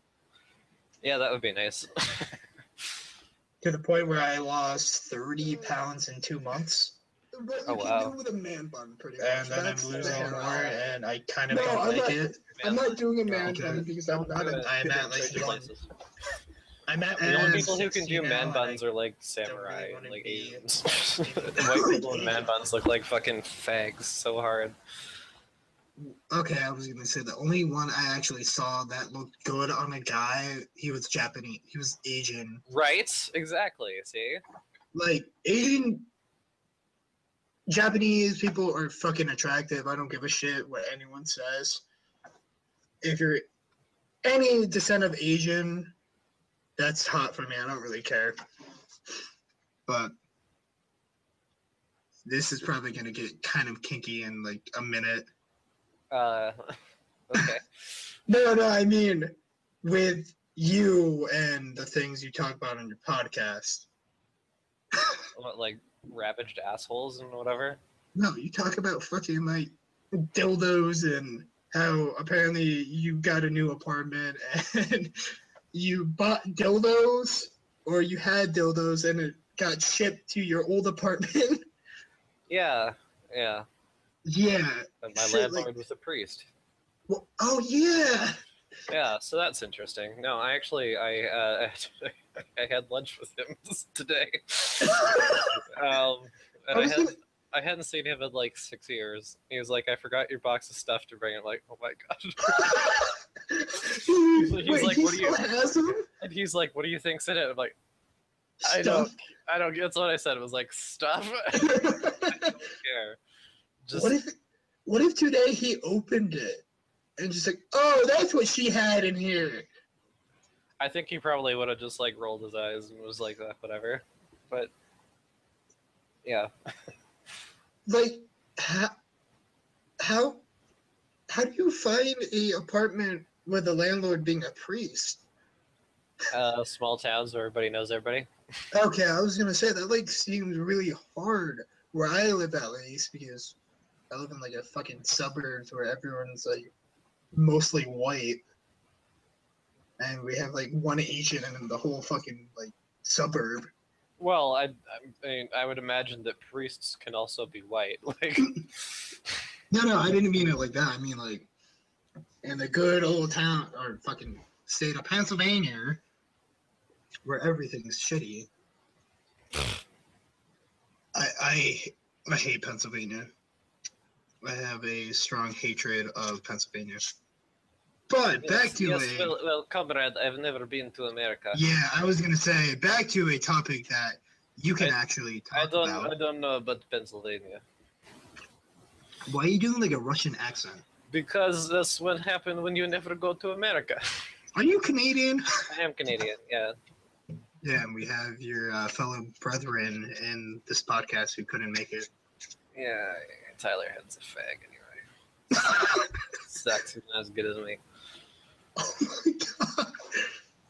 Yeah, that would be nice. to the point where I lost 30 pounds in two months. What Oh, you wow. can do with a man bun, pretty much. And then I'm losing the- more, and I kind of No, don't I'm like not- it. I'm not doing a man Okay. bun because I'm not a. I'm at, like, big one- places. I'm at The only people who can do man and buns are like samurai wanna and like Asians. white people in man buns look like fucking fags so hard. Okay, I was gonna say the only one I actually saw that looked good on a guy, he was Japanese. He was Asian. Right? Exactly. See? Like Asian Japanese people are fucking attractive. I don't give a shit what anyone says. If you're any descent of Asian, that's hot for me. I don't really care. But this is probably gonna get kind of kinky in like a minute. Uh, okay. No, no, I mean with you and the things you talk about on your podcast. Like ravaged assholes and whatever? No, you talk about fucking like dildos and how apparently you got a new apartment and you bought dildos or you had dildos and it got shipped to your old apartment. Yeah. Yeah. yeah. And my like- landlord was a priest. Well, oh yeah. Yeah, so that's interesting. No, I actually I uh, I had lunch with him today. Um, and I, I had, gonna- I hadn't seen him in like six years. He was like, "I forgot your box of stuff to bring." I'm like, "Oh my god!" he's he's like, he "What do you-" still has them? And he's like, "What do you think's in it?" I'm like, I Stuff. "I don't." That's what I said. It was like stuff. I don't care. Just what if what if today he opened it and just like, oh, that's what she had in here. I think he probably would have just like rolled his eyes and was like, "Uh, "Whatever." But yeah, like how how how do you find a apartment with the landlord being a priest uh, small towns where everybody knows everybody. okay i was gonna say that like seems really hard where i live at least because i live in like a fucking suburbs where everyone's like mostly white and we have like one asian in the whole fucking like suburb Well, I, I mean, I would imagine that priests can also be white. Like, No, no, I didn't mean it like that. I mean like in the good old town or fucking state of Pennsylvania, where everything's shitty. I I I hate Pennsylvania. I have a strong hatred of Pennsylvania. But back Yes, to yes, a well, well, comrade, I've never been to America. yeah, I was gonna say back to a topic that you can I- actually I don't, about. I don't know about Pennsylvania Why are you doing like a Russian accent? because that's what happened when you never go to America. Are you Canadian? I am Canadian, yeah. Yeah, and we have your uh, fellow brethren in this podcast who couldn't make it. Yeah, Tyler Head's a fag anyway. Sucks. He's not as good as me. Oh my god.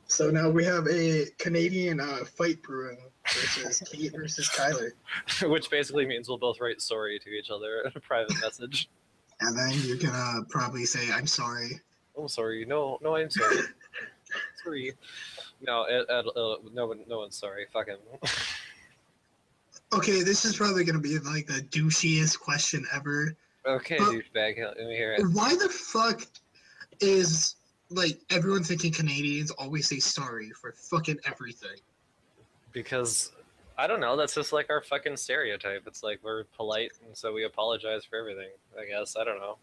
So now we have a Canadian uh, fight brewing versus Kate versus Kyler. Which basically means we'll both write sorry to each other in a private message. And then you're gonna probably say, "I'm sorry." I'm sorry. No, no, I'm sorry. sorry. No, Ed, Ed, uh, no one, no one's sorry. Fuck him. Okay, this is probably gonna be like the douchiest question ever. okay, But- douchebag. Let me hear it. Why the fuck is like everyone thinking Canadians always say sorry for fucking everything? Because I don't know. That's just like our fucking stereotype. It's like we're polite, and so we apologize for everything. I guess I don't know.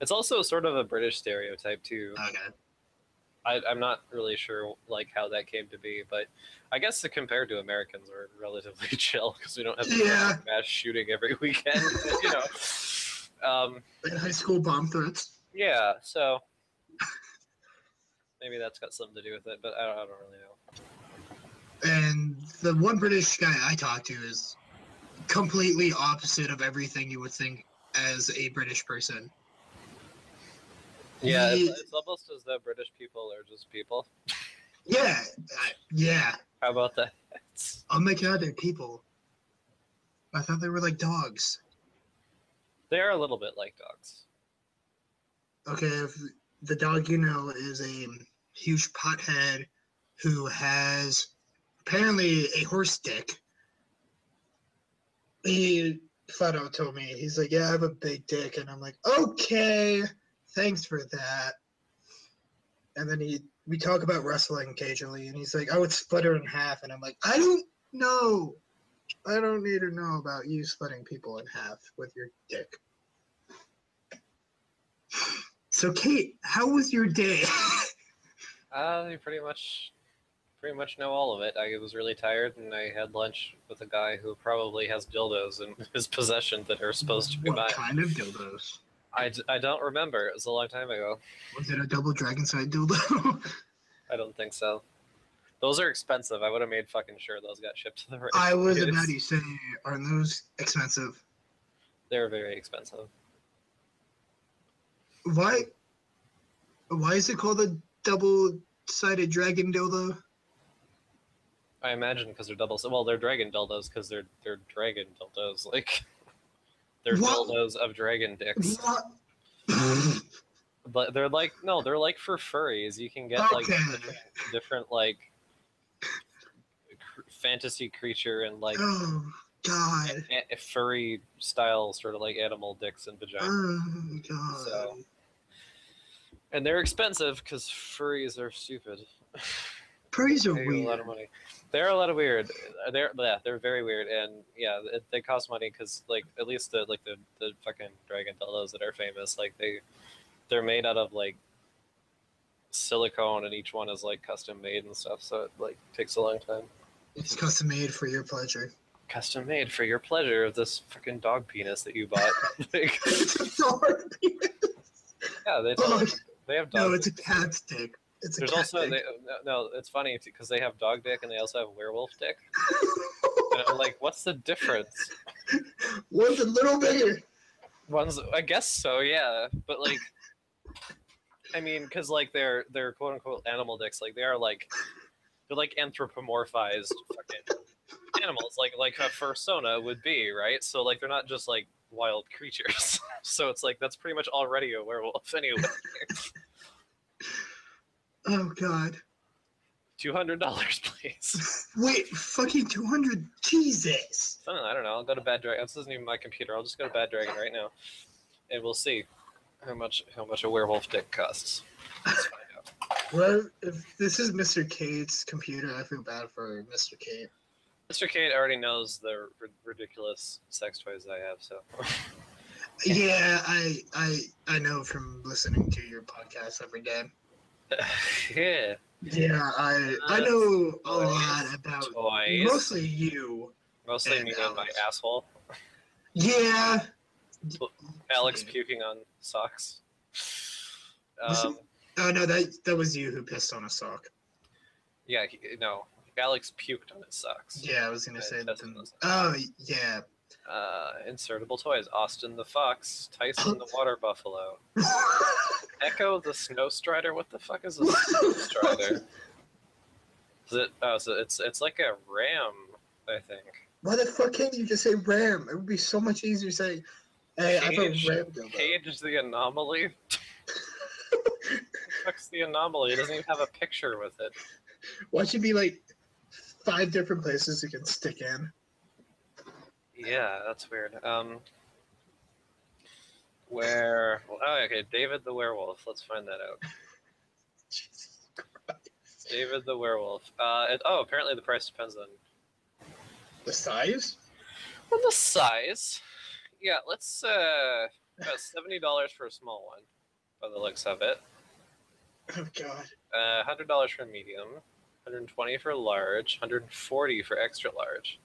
It's also sort of a British stereotype too. Okay. I, I'm not really sure like how that came to be, but I guess to compared to Americans, we're relatively chill because we don't have Yeah. mass shooting every weekend. you know. Um, Like high school bomb threats. yeah. So maybe that's got something to do with it, but I don't, I don't really know. And the one British guy I talked to is completely opposite of everything you would think as a British person. Yeah, He- it's, it's almost as though British people are just people. Yeah, I, yeah. How about that? Oh my god, they're people. I thought they were like dogs. They are a little bit like dogs. Okay, if the dog you know is a huge pothead who has apparently a horse dick. He flat out told me, he's like, Yeah, I have a big dick. And I'm like, Okay, thanks for that. And then he we talk about wrestling occasionally, and he's like, I would split her in half. And I'm like, I don't know. I don't need to know about you splitting people in half with your dick. So, Kate, how was your day? Uh, you pretty much, pretty much know all of it. I was really tired, and I had lunch with a guy who probably has dildos in his possession that are supposed to be what mine. kind of dildos? I, d- I don't remember. It was a long time ago. Was it a double dragon side dildo? I don't think so. Those are expensive. I would have made fucking sure those got shipped to the right. I was place. about to say, are those expensive? They're very expensive. Why? Why is it called a double-sided dragon dildo? I imagine because they're double. Well, they're dragon dildos because they're they're dragon dildos. Like they're What? dildos of dragon dicks. But they're like no, they're like for furries. You can get like different, different like cr- fantasy creature and like oh God! furry style sort of like animal dicks and vaginas. Oh God! So- And they're expensive because furries are stupid. Furries are get a lot of weird. money. They're a lot of weird. Uh, They're yeah, they're very weird, and yeah, it, they cost money because like at least the like the the fucking dragon dildos that are famous, like they they're made out of like silicone, and each one is like custom made and stuff. So it like takes a long time. It's custom made for your pleasure. Custom made for your pleasure of this fucking dog penis that you bought. like, Sorry. yeah, they Oh, they have dog. no, it's a cat's dick. It's There's cat also dick. they, no, no, it's funny because they have dog dick and they also have werewolf dick. And I'm like, what's the difference? One's a little bigger. One's, I guess so, yeah. But like, I mean, because like they're they're quote unquote animal dicks. Like they are like they're like anthropomorphized fucking animals, like like a fursona would be, right? So like they're not just like wild creatures. so it's like that's pretty much already a werewolf anyway. Oh God! Two hundred dollars, please. Wait, fucking two hundred. Jesus. I don't know. I don't know. I'll go to Bad Dragon. This isn't even my computer. I'll just go to Bad Dragon right now, and we'll see how much how much a werewolf dick costs. Let's find out. Well, if this is Mr. Kate's computer, I feel bad for Mr. Kate. Mr. Kate already knows the r- ridiculous sex toys I have, so Yeah, I I I know from listening to your podcast every day. yeah. Yeah, I I know a lot about Toys. mostly you. Mostly me and my asshole. Yeah, Alex puking on socks. Um, oh no, that that was you who pissed on a sock. yeah, he, no. Alex puked on his socks. Yeah, I was gonna I say that. Oh yeah. Uh, insertable toys. Austin the fox. Tyson the water buffalo. Echo the snow strider. What the fuck is a snow strider? Is it? Oh, so it's it's like a ram, I think. Why the fuck can't you just say ram? It would be so much easier to say. Hey, I have Cage- a ram dildo. Cage the anomaly. Fuck's the anomaly? It doesn't even have a picture with it. Why should be like five different places you can stick in? Yeah, that's weird. Um, where? Oh, okay. David the werewolf. Let's find that out. Jesus Christ. David the werewolf. Uh, it, oh, apparently the price depends on The size? on the size. Yeah, let's uh, about seventy dollars for a small one, by the looks of it. Oh god. Uh, hundred dollars for a medium, hundred and twenty for large, hundred and forty for extra large.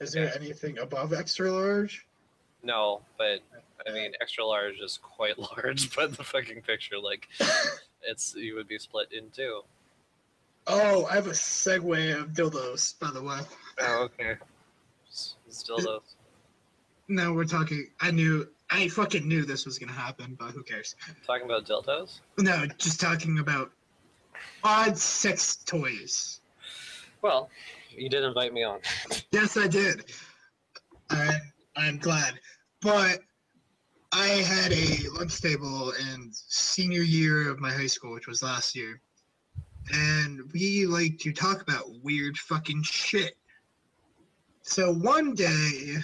Is there anything above extra large? No, but I mean, extra large is quite large, but the fucking picture, like, it's you would be split in two. Oh, I have a segue of dildos, by the way. Oh, okay. S- Still those. No, we're talking. I knew. I fucking knew this was gonna happen, but who cares? Talking about dildos. No, just talking about odd sex toys. Well, you did invite me on. Yes, I did. I, I'm glad. But I had a lunch table in senior year of my high school, which was last year. And we like to talk about weird fucking shit. So one day,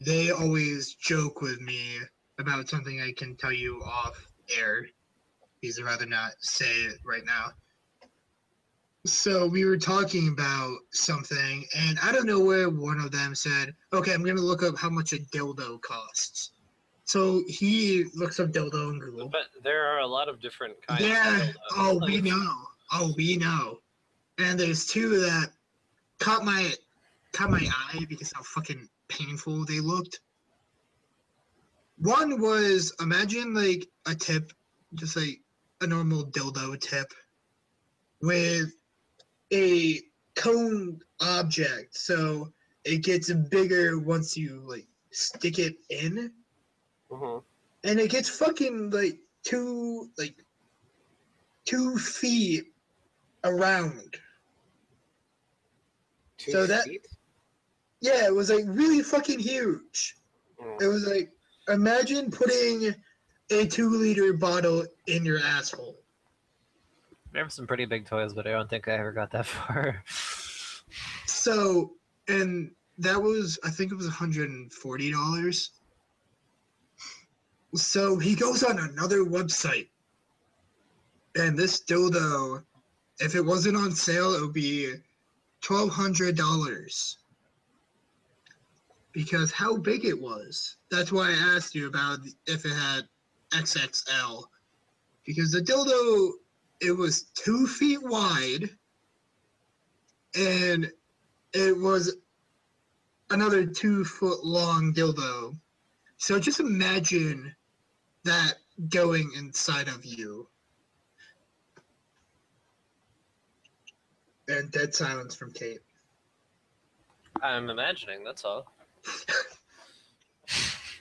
they always joke with me about something I can tell you off air. Because I'd rather not say it right now. So we were talking about something, and I don't know where one of them said, "Okay, I'm gonna look up how much a dildo costs." So he looks up dildo in Google. But there are a lot of different kinds. Yeah. Oh, we know. Oh, we know. And there's two that caught my caught my eye because how fucking painful they looked. One was imagine like a tip, just like a normal dildo tip, with a cone object. So it gets bigger once you like stick it in mhm. and it gets fucking like two like two feet around. Two So that- Yeah, it was like really fucking huge. Mm. It was like imagine putting a two liter bottle in your asshole. There have some pretty big toys, but I don't think I ever got that far. So and that was I think it was $140. So he goes on another website. And this dildo, if it wasn't on sale, it would be twelve hundred dollars. Because how big it was. That's why I asked you about if it had XXL. Because the dildo, it was two feet wide, and it was another two foot long dildo. So just imagine that going inside of you. And dead silence from Kate. I'm imagining. That's all.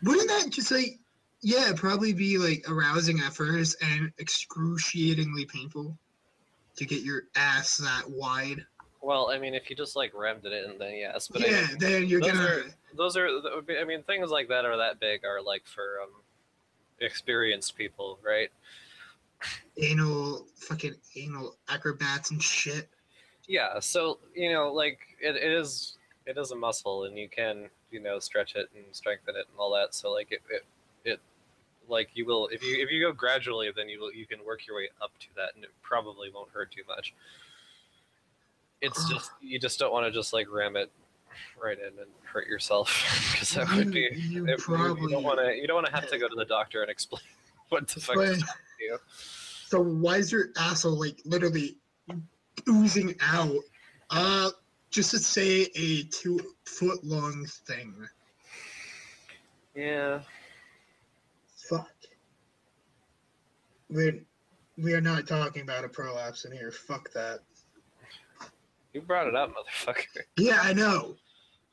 Wouldn't that just like, yeah, probably be like arousing at first and excruciatingly painful to get your ass that wide? Well, I mean, if you just like rammed it in, then yes. But I yeah, mean, then you're those gonna. are those are. I mean, things like that are that big are like for um, experienced people, right? anal fucking anal acrobats and shit. Yeah. So you know, like it, it is it is a muscle, and you can you know stretch it and strengthen it and all that. So like it, it like you will if you if you go gradually, then you will you can work your way up to that, and it probably won't hurt too much. It's just you just don't want to just like ram it right in and hurt yourself because that would be. You, It, you don't want to. You don't want to have to go to the doctor and explain what the fuck. But- is wrong with you. So why is your asshole like literally oozing out? Uh, just to say a two foot long thing. Yeah. Fuck. We're we are not talking about a prolapse in here. Fuck that. You brought it up, motherfucker. Yeah, I know.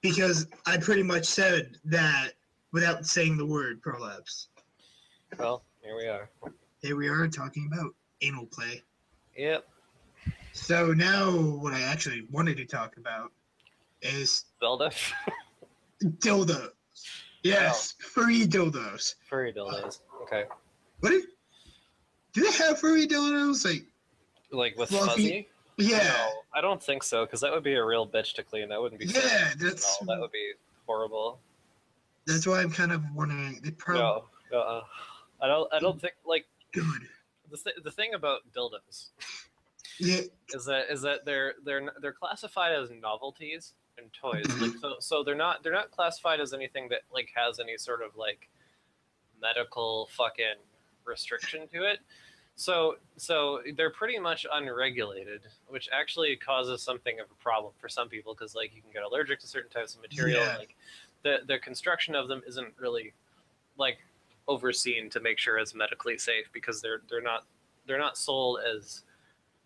Because I pretty much said that without saying the word prolapse. Well, here we are. Here we are talking about anal play. Yep. So now what I actually wanted to talk about is dildos. Yes, furry dildos. Furry dildos. Okay. What do, do they have furry dildos? Like, Like with Fluffy? fuzzy? yeah, No, I don't think so because that would be a real bitch to clean. That wouldn't be. yeah. That's that would be horrible. that's why I'm kind of wondering. They probably No. Uh-uh. I don't. I don't think like the th- the thing about dildos Yeah, is that is that they're they're they're classified as novelties and toys. Like so, so they're not they're not classified as anything that like has any sort of like medical fucking restriction to it. So so they're pretty much unregulated, which actually causes something of a problem for some people because like you can get allergic to certain types of material. Yeah. Like the the construction of them isn't really like overseen to make sure it's medically safe because they're they're not they're not sold as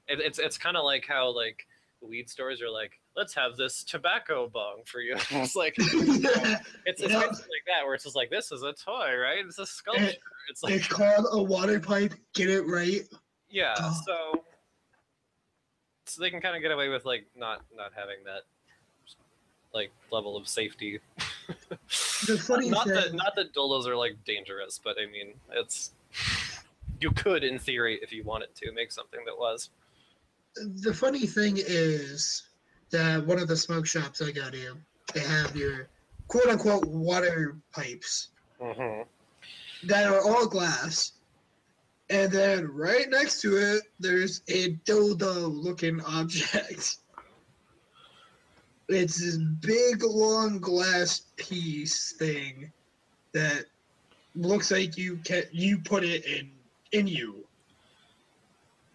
it, it's it's kind of like how like weed stores are like let's have this tobacco bong for you it's like it's, it's Yeah. like that where it's just like this is a toy right it's a sculpture it's like It's called a water pipe. Get it right. yeah Oh. so so they can kind of get away with like not not having that like level of safety The funny not thing, that not that dildos are like dangerous but i mean it's you could in theory if you wanted to make something that was the funny thing is that one of the smoke shops I go to, they have your quote unquote water pipes mm-hmm. that are all glass. And then right next to it, there's a dildo looking object. It's this big, long glass piece thing that looks like you can you put it in in you.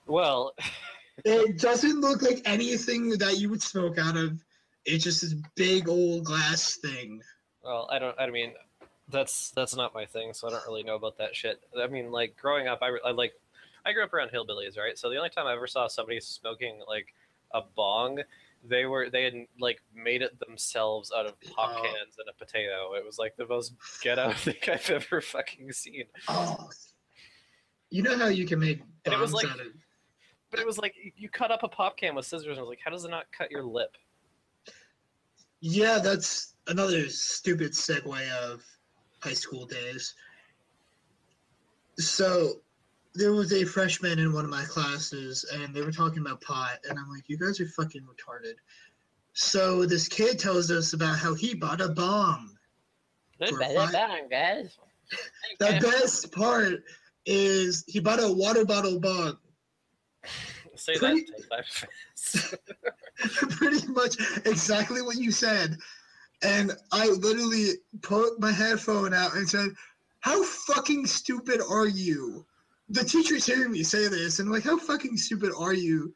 well It doesn't look like anything that you would smoke out of. It's just this big old glass thing. Well, I don't. I mean, that's that's not my thing, so I don't really know about that shit. I mean, like growing up, I, I like I grew up around hillbillies, right? So the only time I ever saw somebody smoking like a bong, they were they had like made it themselves out of pop Oh. cans and a potato. It was like the most ghetto thing I've ever fucking seen. Oh, you know how you can make And it was like- out of But it was like you- you cut up a pop can with scissors, and I was like, how does it not cut your lip? Yeah, that's another stupid segue of high school days. So there was a freshman in one of my classes and they were talking about pot and I'm like, you guys are fucking retarded. So this kid tells us about how he bought a bomb. For five- guys. The best part is he bought a water bottle bomb. Say Pretty- that pretty much exactly what you said. And I literally put my headphone out and said, How fucking stupid are you? The teacher's hearing me say this, and like, how fucking stupid are you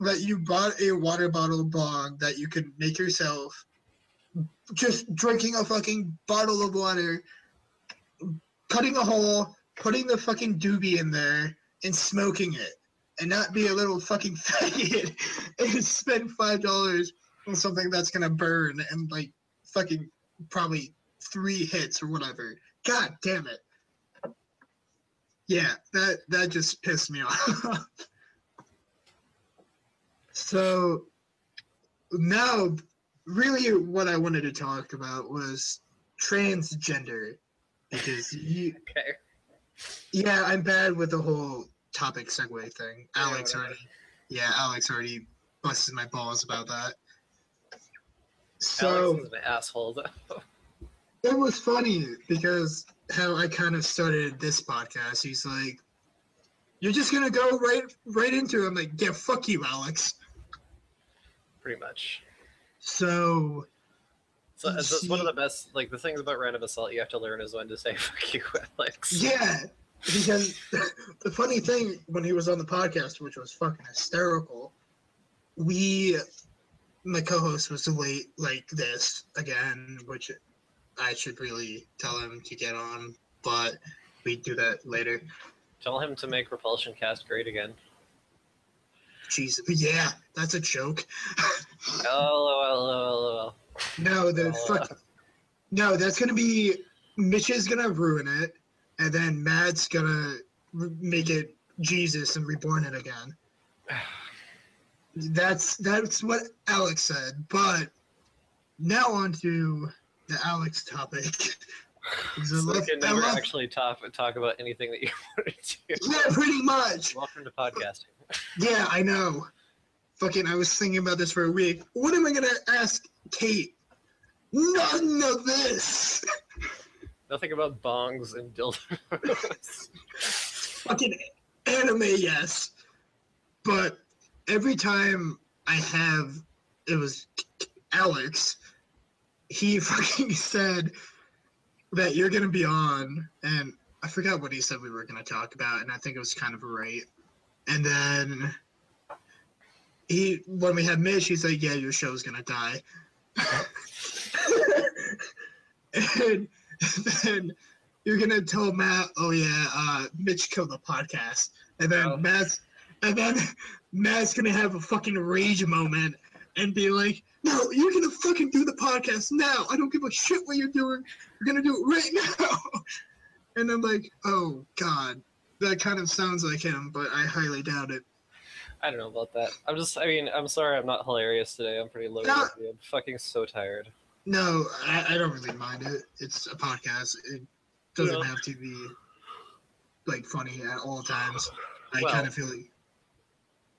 that you bought a water bottle bong that you could make yourself just drinking a fucking bottle of water, cutting a hole, putting the fucking doobie in there, and smoking it, and not be a little fucking faggot and spend five dollars on something that's gonna burn and like fucking probably three hits or whatever. God damn it. Yeah, that that just pissed me off. so now really what I wanted to talk about was transgender because you okay. yeah, I'm bad with the whole topic segue thing. Alex already, yeah, Alex already busted my balls about that. Alex So is an asshole. Though. it was funny because how I kind of started this podcast. He's like, "You're just gonna go right right into." It. I'm like, "Yeah, fuck you, Alex." Pretty much. So So it's one of the best. Like the things about random assault you have to learn is when to say "fuck you, Alex." Yeah, because the funny thing when he was on the podcast, which was fucking hysterical, we, my co-host was late like this again, which I should really tell him to get on, but we do that later. Tell him to make Repulsion Cast great again. Jesus, yeah, that's a joke. LOL, No, the fuck. No, that's gonna be Mitch is gonna ruin it, and then Matt's gonna r- make it Jesus and reborn it again. That's that's what Alex said. But now on to the Alex topic. So we love- can never love- actually talk talk about anything that you wanted to. yeah, pretty much. Welcome to podcasting. Yeah, I know. Fucking, I was thinking about this for a week. What am I gonna ask Kate? None of this. Nothing about bongs and dildos. fucking anime, yes. But every time I have, it was Alex. He fucking said that you're gonna be on, and I forgot what he said we were gonna talk about, and I think it was kind of right. And then he, when we had Mitch, he's like, "Yeah, your show's gonna die." and then you're gonna tell Matt, "Oh yeah, uh, Mitch killed the podcast," and then Oh. Matt's, and then Matt's gonna have a fucking rage moment and be like, "No, you're gonna fucking do the podcast now. I don't give a shit what you're doing. You're gonna do it right now." And I'm like, "Oh God, that kind of sounds like him, but I highly doubt it." I don't know about that. I'm just. I mean, I'm sorry. I'm not hilarious today. I'm pretty low. Energy. I'm fucking so tired. No, I, I don't really mind it. It's a podcast. It doesn't Yeah. have to be like funny at all times. I Well, kind of feel like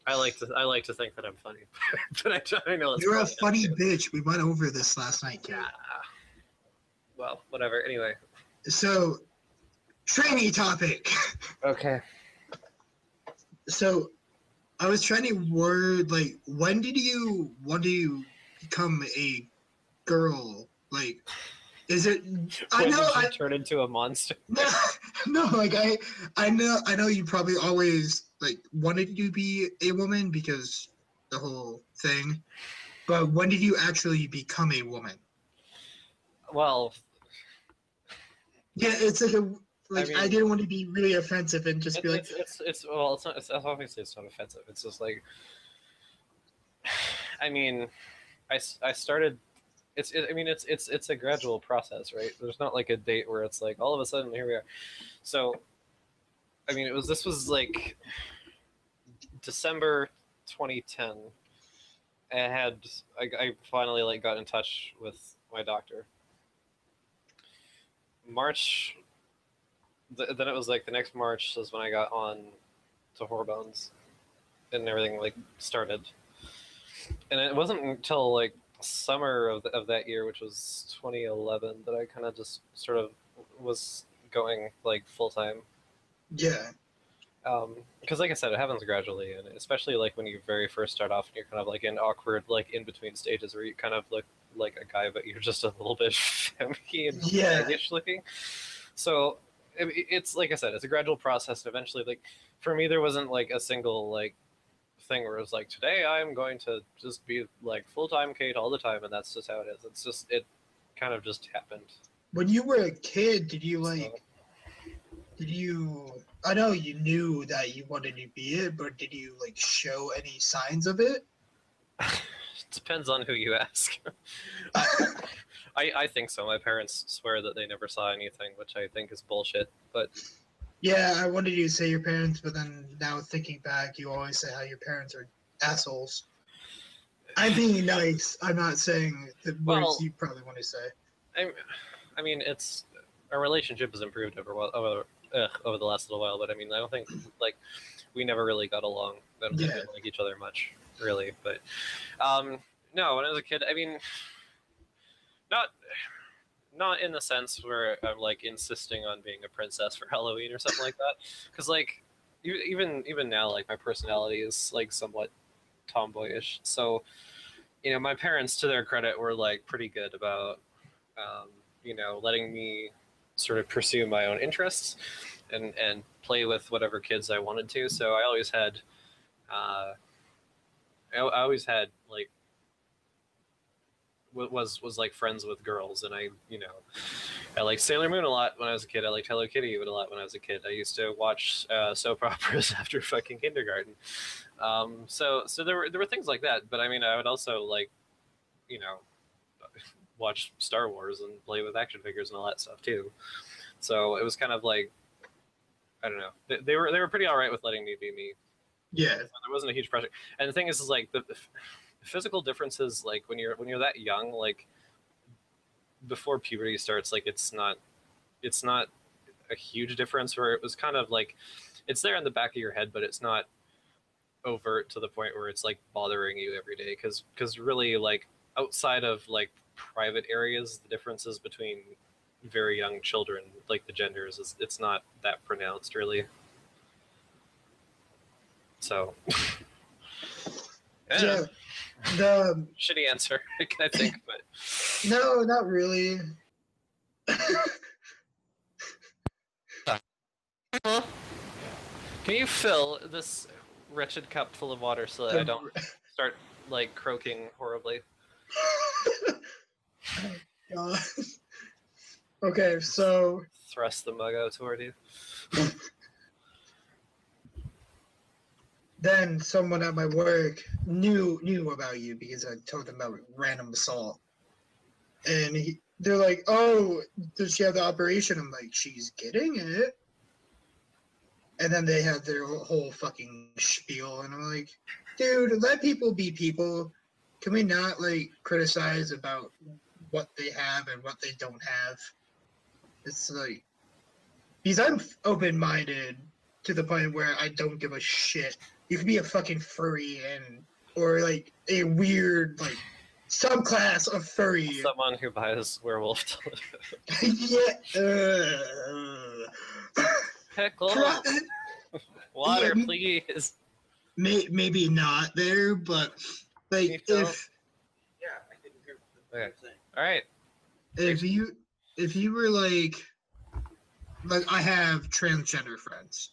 I like to. I like to think that I'm funny, but I, I know it's you're a funny bitch. We went over this last night, Kate. Well, whatever. Anyway. So, training topic. Okay. So, I was trying to word like, when did you when do you become a girl? Like, is it? I When know. did you I, turn into a monster? no, no, like I, I know, I know. You probably always like wanted to be a woman because the whole thing. But when did you actually become a woman? Well, Yeah, it's like a like I, mean- didn't want to be really offensive and just it, be like, it's, it's it's well, it's not. It's obviously it's not offensive. It's just like, I mean, i, I started. It's it, I mean it's it's it's a gradual process, right? There's not like a date where it's like all of a sudden here we are. So, I mean, it was this was like December 2010. I had I, I finally like got in touch with my doctor. March th- then it was like the next March is when I got on to hormones and everything like started. And it wasn't until like summer of, of that year, which was 2011, that I kind of just sort of was going like full time. yeah, Um, because like I said, it happens gradually, and especially like when you very first start off, and you're kind of like in awkward like in between stages where you kind of look like a guy, but you're just a little bit femmy and Yeah. looking. So it, it's like I said, it's a gradual process, and eventually, like for me, there wasn't like a single like thing where it was like today I'm going to just be like full time Kate all the time, and that's just how it is. It's just it kind of just happened. when you were a kid, did you So- like? Did you? I know you knew that you wanted to be it, but did you like show any signs of it? Depends on who you ask. I, I think so. My parents swear that they never saw anything, which I think is bullshit. But Yeah, I wanted you to say your parents, but then now thinking back, you always say how your parents are assholes. I'm being nice. I'm not saying the words Well- you probably want to say. I, I mean, it's our relationship has improved over over ugh, over the last little while. But I mean, I don't think like we never really got along. I don't think we Yeah. didn't like each other much, really. But um, no, when I was a kid, I mean, not not in the sense where I'm like insisting on being a princess for Halloween or something like that. Because like even even now, like my personality is like somewhat tomboyish. So you know, my parents, to their credit, were like pretty good about um, you know, letting me sort of pursue my own interests and and play with whatever kids I wanted to. So I always had, uh, I, I always had like was was like friends with girls, and I you know, I liked Sailor Moon a lot when I was a kid. I liked Hello Kitty a lot when I was a kid. I used to watch uh, soap operas after fucking kindergarten. Um, so so there were there were things like that, but I mean I would also like, you know, watch Star Wars and play with action figures and all that stuff too. So it was kind of like, I don't know. They, they were they were pretty all right with letting me be me. Yeah. There wasn't a huge pressure. And the thing is, is like the physical differences, like when you're when you're that young, like before puberty starts, like it's not it's not a huge difference. Where it was kind of like it's there in the back of your head, but it's not overt to the point where it's like bothering you every day. Because because really, like outside of like private areas, the differences between very young children, like the genders, is it's not that pronounced really. So, yeah, Yeah. The shitty answer, I think, but no, not really. can you fill this wretched cup full of water so that I don't start like croaking horribly? Oh, God. Okay, so Thrust the mug out toward you. Then someone at my work knew knew about you because I told them about random assault, and he, they're like, "Oh, does she have the operation?" I'm like, "She's getting it." And then they had their whole fucking spiel, and I'm like, "Dude, let people be people. Can we not like criticize about what they have and what they don't have?" It's like because I'm open minded to the point where I don't give a shit. You could be a fucking furry and or like a weird like subclass of furry. Someone who buys werewolf yeah. Uh, pickle try- water, Yeah. please. may, maybe not there, but like Me if Yeah, I didn't hear what Okay. you were saying. All right. if you if you were like like I have transgender friends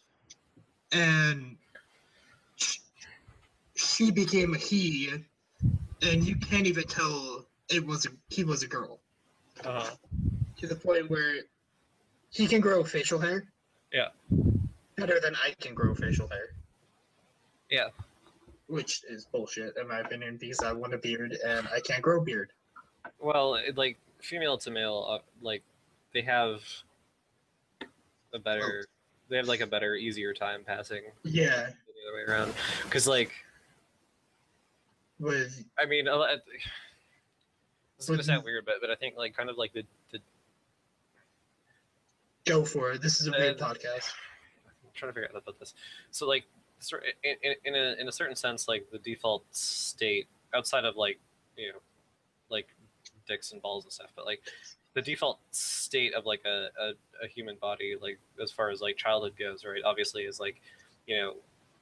and sh- she became a he and you can't even tell it was a he was a girl Uh, to the point where he can grow facial hair Yeah. better than I can grow facial hair Yeah. which is bullshit in my opinion because I want a beard and I can't grow beard well, it, like female to male, uh, like they have a better, they have like a better, easier time passing yeah the other way around. Because like, with I mean, lot- gonna sound weird, but but I think like kind of like the the go for it this is a weird Uh, podcast I'm trying to figure out about this. So like, in, in, in a in a certain sense, like the default state outside of like you know, like dicks and balls and stuff, but like the default state of like a, a, a human body, like as far as like childhood goes, right? Obviously, is like you know,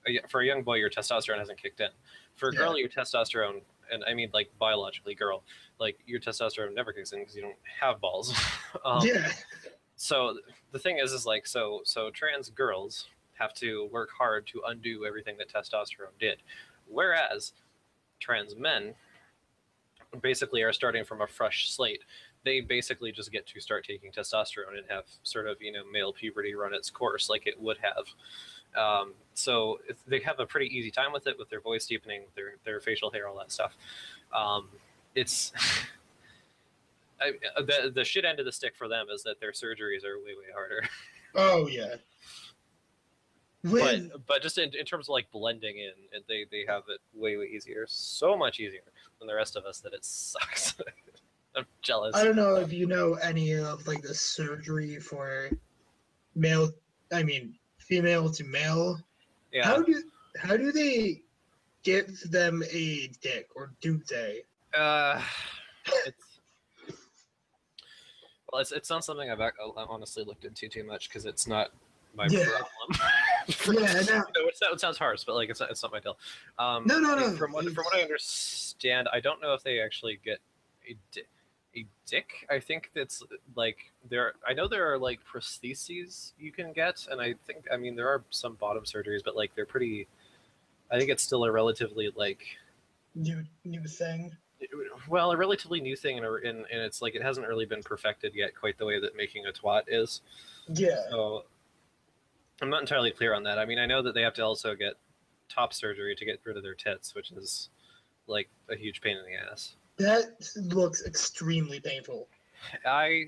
a for a young boy, your testosterone hasn't kicked in. For a Yeah. girl, your testosterone, and I mean like biologically, girl, like your testosterone never kicks in because you don't have balls. um, yeah so the thing is is like so so trans girls have to work hard to undo everything that testosterone did whereas trans men basically are starting from a fresh slate they basically just get to start taking testosterone and have sort of you know male puberty run its course like it would have um, so they have a pretty easy time with it with their voice deepening their their facial hair all that stuff um, it's I, uh, the the shit end of the stick for them is that their surgeries are way way harder. Oh yeah. With, but but just in, in terms of like blending in, they they have it way way easier, so much easier than the rest of us that it sucks. I'm jealous. I don't know if you know any of like the surgery for male. I mean, female to male. yeah, How do how do they give them a dick, or do they? uh, it's well, it's it's not something I've honestly looked into too much because it's not my Yeah. problem. Yeah, no. No, it, sounds harsh, but like it's not, it's not my deal. Um, No, no, no, From what from what I understand, I don't know if they actually get. A di- a dick. I think that's like there. I know there are like prostheses you can get, and I think I mean there are some bottom surgeries, but like they're pretty. I think it's still a relatively like New new thing. well a relatively new thing, and, and and it's like it hasn't really been perfected yet, quite the way that making a twat is. Yeah. So I'm not entirely clear on that. I mean, I know that they have to also get top surgery to get rid of their tits, which is like a huge pain in the ass. That looks extremely painful. I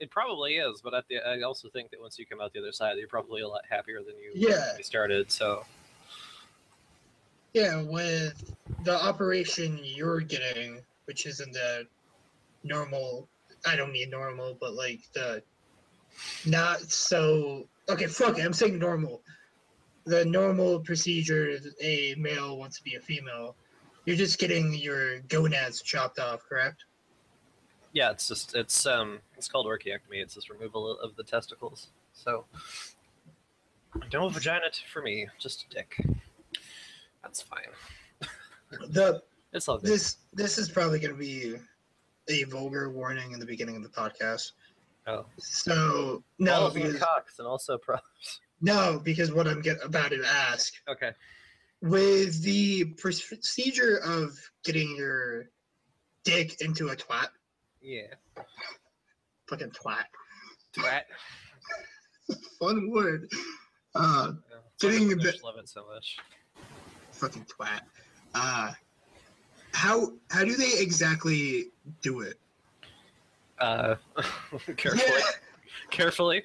it probably is, but at the I also think that once you come out the other side, you're probably a lot happier than you Yeah. started. So Yeah, with the operation you're getting, which isn't the normal I don't mean normal, but like the not so okay, fuck it, I'm saying normal. The normal procedure a male wants to be a female. You're just getting your gonads chopped off, correct? yeah, it's just it's um it's called orchiectomy. It's just removal of the testicles. So no vagina t- for me, just a dick. That's fine. The It's all good. this this is probably gonna be a vulgar warning in the beginning of the podcast. oh, So no, all of them because, cocks and also pros. no, because what I'm get, about to ask Okay. With the procedure of getting your dick into a twat, Yeah. fucking twat, Twat. fun word. Uh, Yeah. Getting I a bit- love it so much. fucking twat. Uh, how how do they exactly do it? Uh, carefully. Carefully.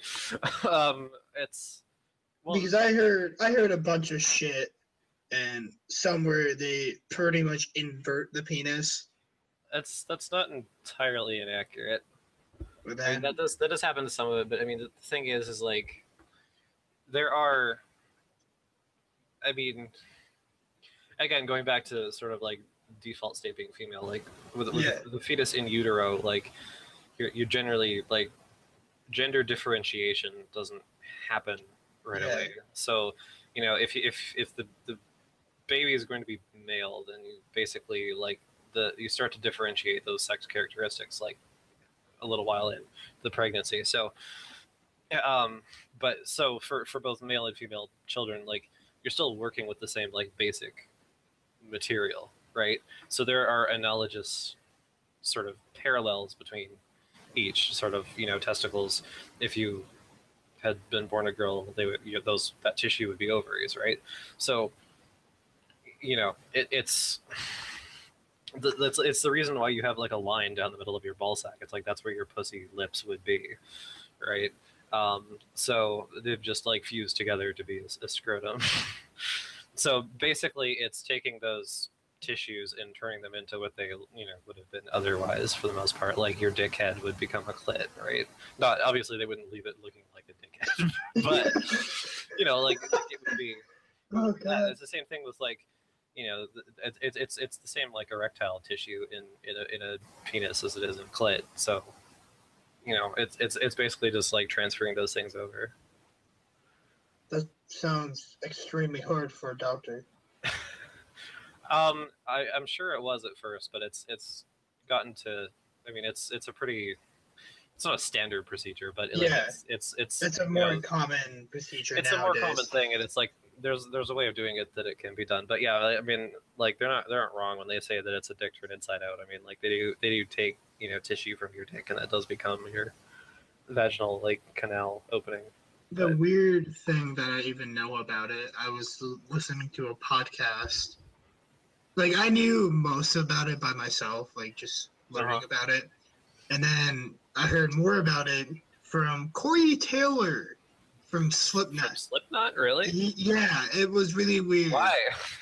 Um, it's well, because I heard I heard a bunch of shit, and somewhere they pretty much invert the penis. that's that's not entirely inaccurate. With I mean, that. that does that does happen to some of it, but I mean the thing is, is like there are. I mean, again, going back to sort of like default state being female, like with, with Yeah. the fetus in utero, like you're, you're generally like gender differentiation doesn't happen right Yeah. away. So, you know, if if if the the baby is going to be male, then you basically like the you start to differentiate those sex characteristics like a little while in the pregnancy. So, um, but so for for both male and female children, like you're still working with the same like basic material, right? So there are analogous sort of parallels between each sort of you know testicles. If you had been born a girl, they would you know, those that tissue would be ovaries, right? So you know it, it's that's it's the reason why you have like a line down the middle of your ball sack. It's like that's where your pussy lips would be, right? Um, so they've just like fused together to be a, a scrotum. so basically, it's taking those tissues and turning them into what they you know would have been otherwise for the most part. Like your dickhead would become a clit, right? Not obviously they wouldn't leave it looking like a dickhead, but you know like it would be oh god. it's the same thing with like, you know, it's it's it's it's the same like erectile tissue in in a in a penis as it is in clit. So, you know, it's it's it's basically just like transferring those things over. That sounds extremely hard for a doctor. Um, I I'm sure it was at first, but it's it's gotten to. I mean, it's it's a pretty. It's not a standard procedure, but like, Yeah. it's it's it's It's a more know, common procedure it's nowadays. a more common thing and it's like there's there's a way of doing it that it can be done but yeah i mean like they're not they aren't wrong when they say that it's a dick turned inside out i mean like they do they do take you know tissue from your dick and that does become your vaginal like canal opening The But- weird thing that I even know about it, I was listening to a podcast. Like I knew most about it by myself, like just learning Uh-huh. about it, and then I heard more about it from Corey Taylor from from Slipknot. slipknot really He- yeah, it was really weird. why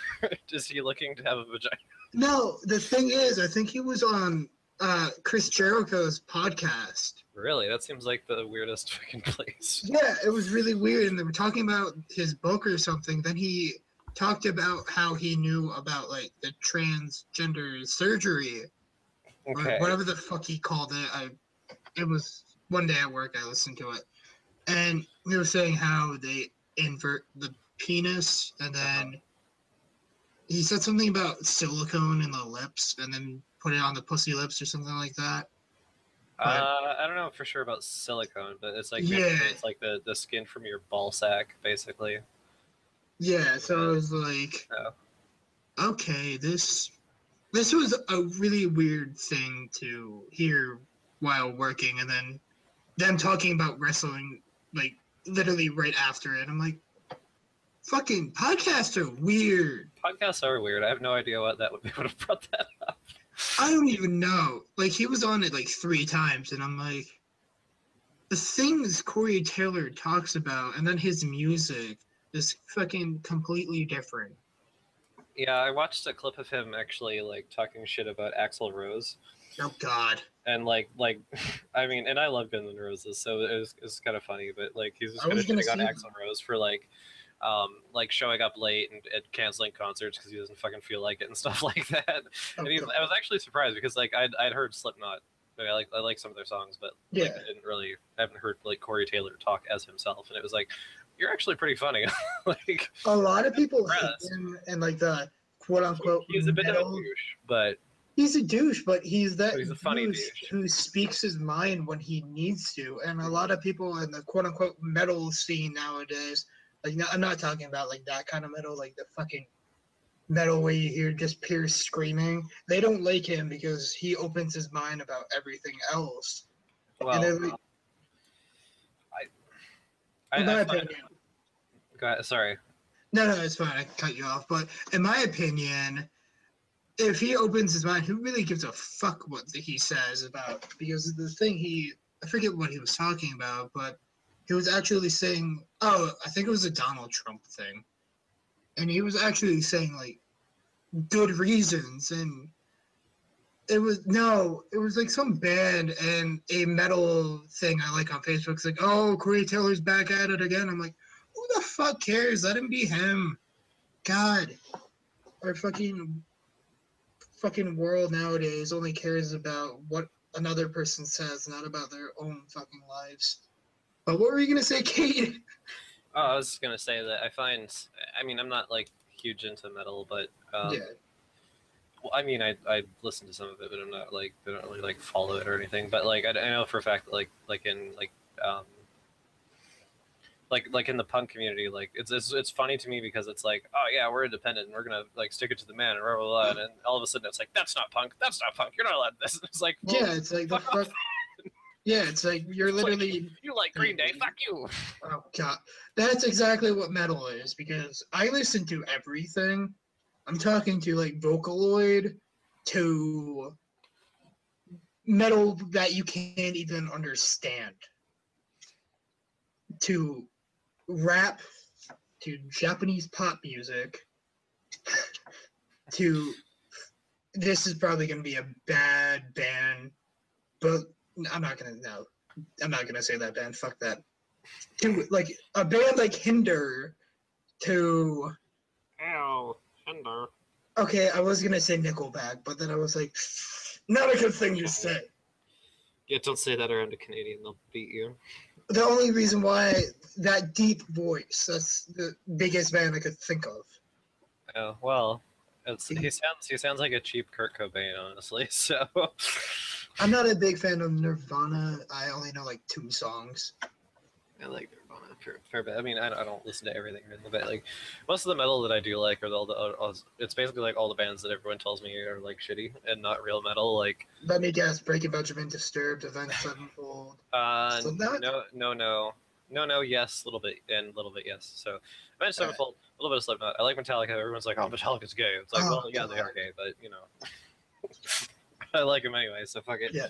is he looking to have a vagina No, the thing is, I think he was on uh, Chris Jericho's podcast. really that seems like the weirdest fucking place Yeah, it was really weird, and they were talking about his book or something. Then he talked about how he knew about like the transgender surgery okay or whatever the fuck he called it. I, it was one day at work. I listened to it, and he was saying how they invert the penis, and then he said something about silicone in the lips, and then put it on the pussy lips or something like that. Uh, I don't know for sure about silicone, but it's like Yeah. it's like the the skin from your ball sack, basically. Yeah, so I was like, Oh. okay, this this was a really weird thing to hear while working, and then them talking about wrestling like literally right after it. I'm like, fucking podcasts are weird. Podcasts are weird. I have no idea what that would be would have brought that up. I don't even know. Like he was on it like three times, and I'm like, the things Corey Taylor talks about, and then his music is fucking completely different. Yeah, I watched a clip of him actually like talking shit about Axl Rose. Oh God. and like like I mean, and I love Guns N' Roses, so it was, it was kind of funny. But like he's just kind of shitting on Axl Rose for like um like showing up late and, and canceling concerts because he doesn't fucking feel like it and stuff like that. Oh, and he, I was actually surprised because like I'd, I'd heard Slipknot. I, mean, I like I like some of their songs, but like, Yeah. I didn't really I haven't heard like Corey Taylor talk as himself, and it was like you're actually pretty funny. like a lot of people hate him and like the quote unquote he's a bit of a douche, but he's a douche, but he's that But he's a funny douche who speaks his mind when he needs to. And a lot of people in the quote unquote metal scene nowadays, like no, I'm not talking about like that kind of metal, like the fucking metal where you hear just Pierce screaming. They don't like him because he opens his mind about everything else. well, like- I, In my I opinion, go ahead, sorry. No, no, it's fine. I cut you off. But in my opinion, if he opens his mind, who really gives a fuck what he says about? Because the thing he, I forget what he was talking about, but he was actually saying, oh, I think it was a Donald Trump thing. And he was actually saying, like, good reasons. And it was, no, it was like some band and a metal thing I like on Facebook. It's like, oh, Corey Taylor's back at it again. I'm like, who the fuck cares? Let him be him. God. Our fucking fucking world nowadays only cares about what another person says, not about their own fucking lives. But what were you gonna say, Kate? Oh, I was just gonna say that I find. I mean, I'm not like huge into metal, but um, yeah. well, I mean, I I listen to some of it, but I'm not like I don't really like follow it or anything. But like I, I know for a fact that like like in like um like like in the punk community, like it's, it's it's funny to me because it's like, oh yeah, we're independent and we're gonna like stick it to the man and blah blah blah, and all of a sudden it's like that's not punk, that's not punk, you're not allowed to this. It's like well, Yeah, it's like the fuck Yeah, it's like you're It's like- literally. you like Green Day, fuck you. Oh god, that's exactly what metal is because I listen to everything. I'm talking to like Vocaloid, to metal that you can't even understand, to rap, to Japanese pop music, to this is probably gonna be a bad band, but I'm not gonna no, I'm not gonna say that band. Fuck that. To like a band like Hinder, to Ow, Hinder. okay, I was gonna say Nickelback, but then I was like, not a good thing to say. Yeah, don't say that around a Canadian; they'll beat you. The only reason why that deep voice, that's the biggest band I could think of. Oh well, it's, he sounds he sounds like a cheap Kurt Cobain, honestly. So I'm not a big fan of Nirvana. I only know like two songs. I like Nirvana a fair, fair bit. I mean, I, don't- I don't listen to everything, really, but like most of the metal that I do like are all the all, it's basically like all the bands that everyone tells me are like shitty and not real metal. Like Let me guess: Breaking Benjamin, Disturbed, Avenged Sevenfold. uh, Slipknot? no, no, no, no, no, yes, a little bit and a little bit yes. So Avenged Sevenfold, a little bit of Slipknot. I like Metallica. Everyone's like, oh, Metallica's gay. It's like, Oh, well, yeah, they are gay, but you know, I like them anyway. So fuck it. Yeah.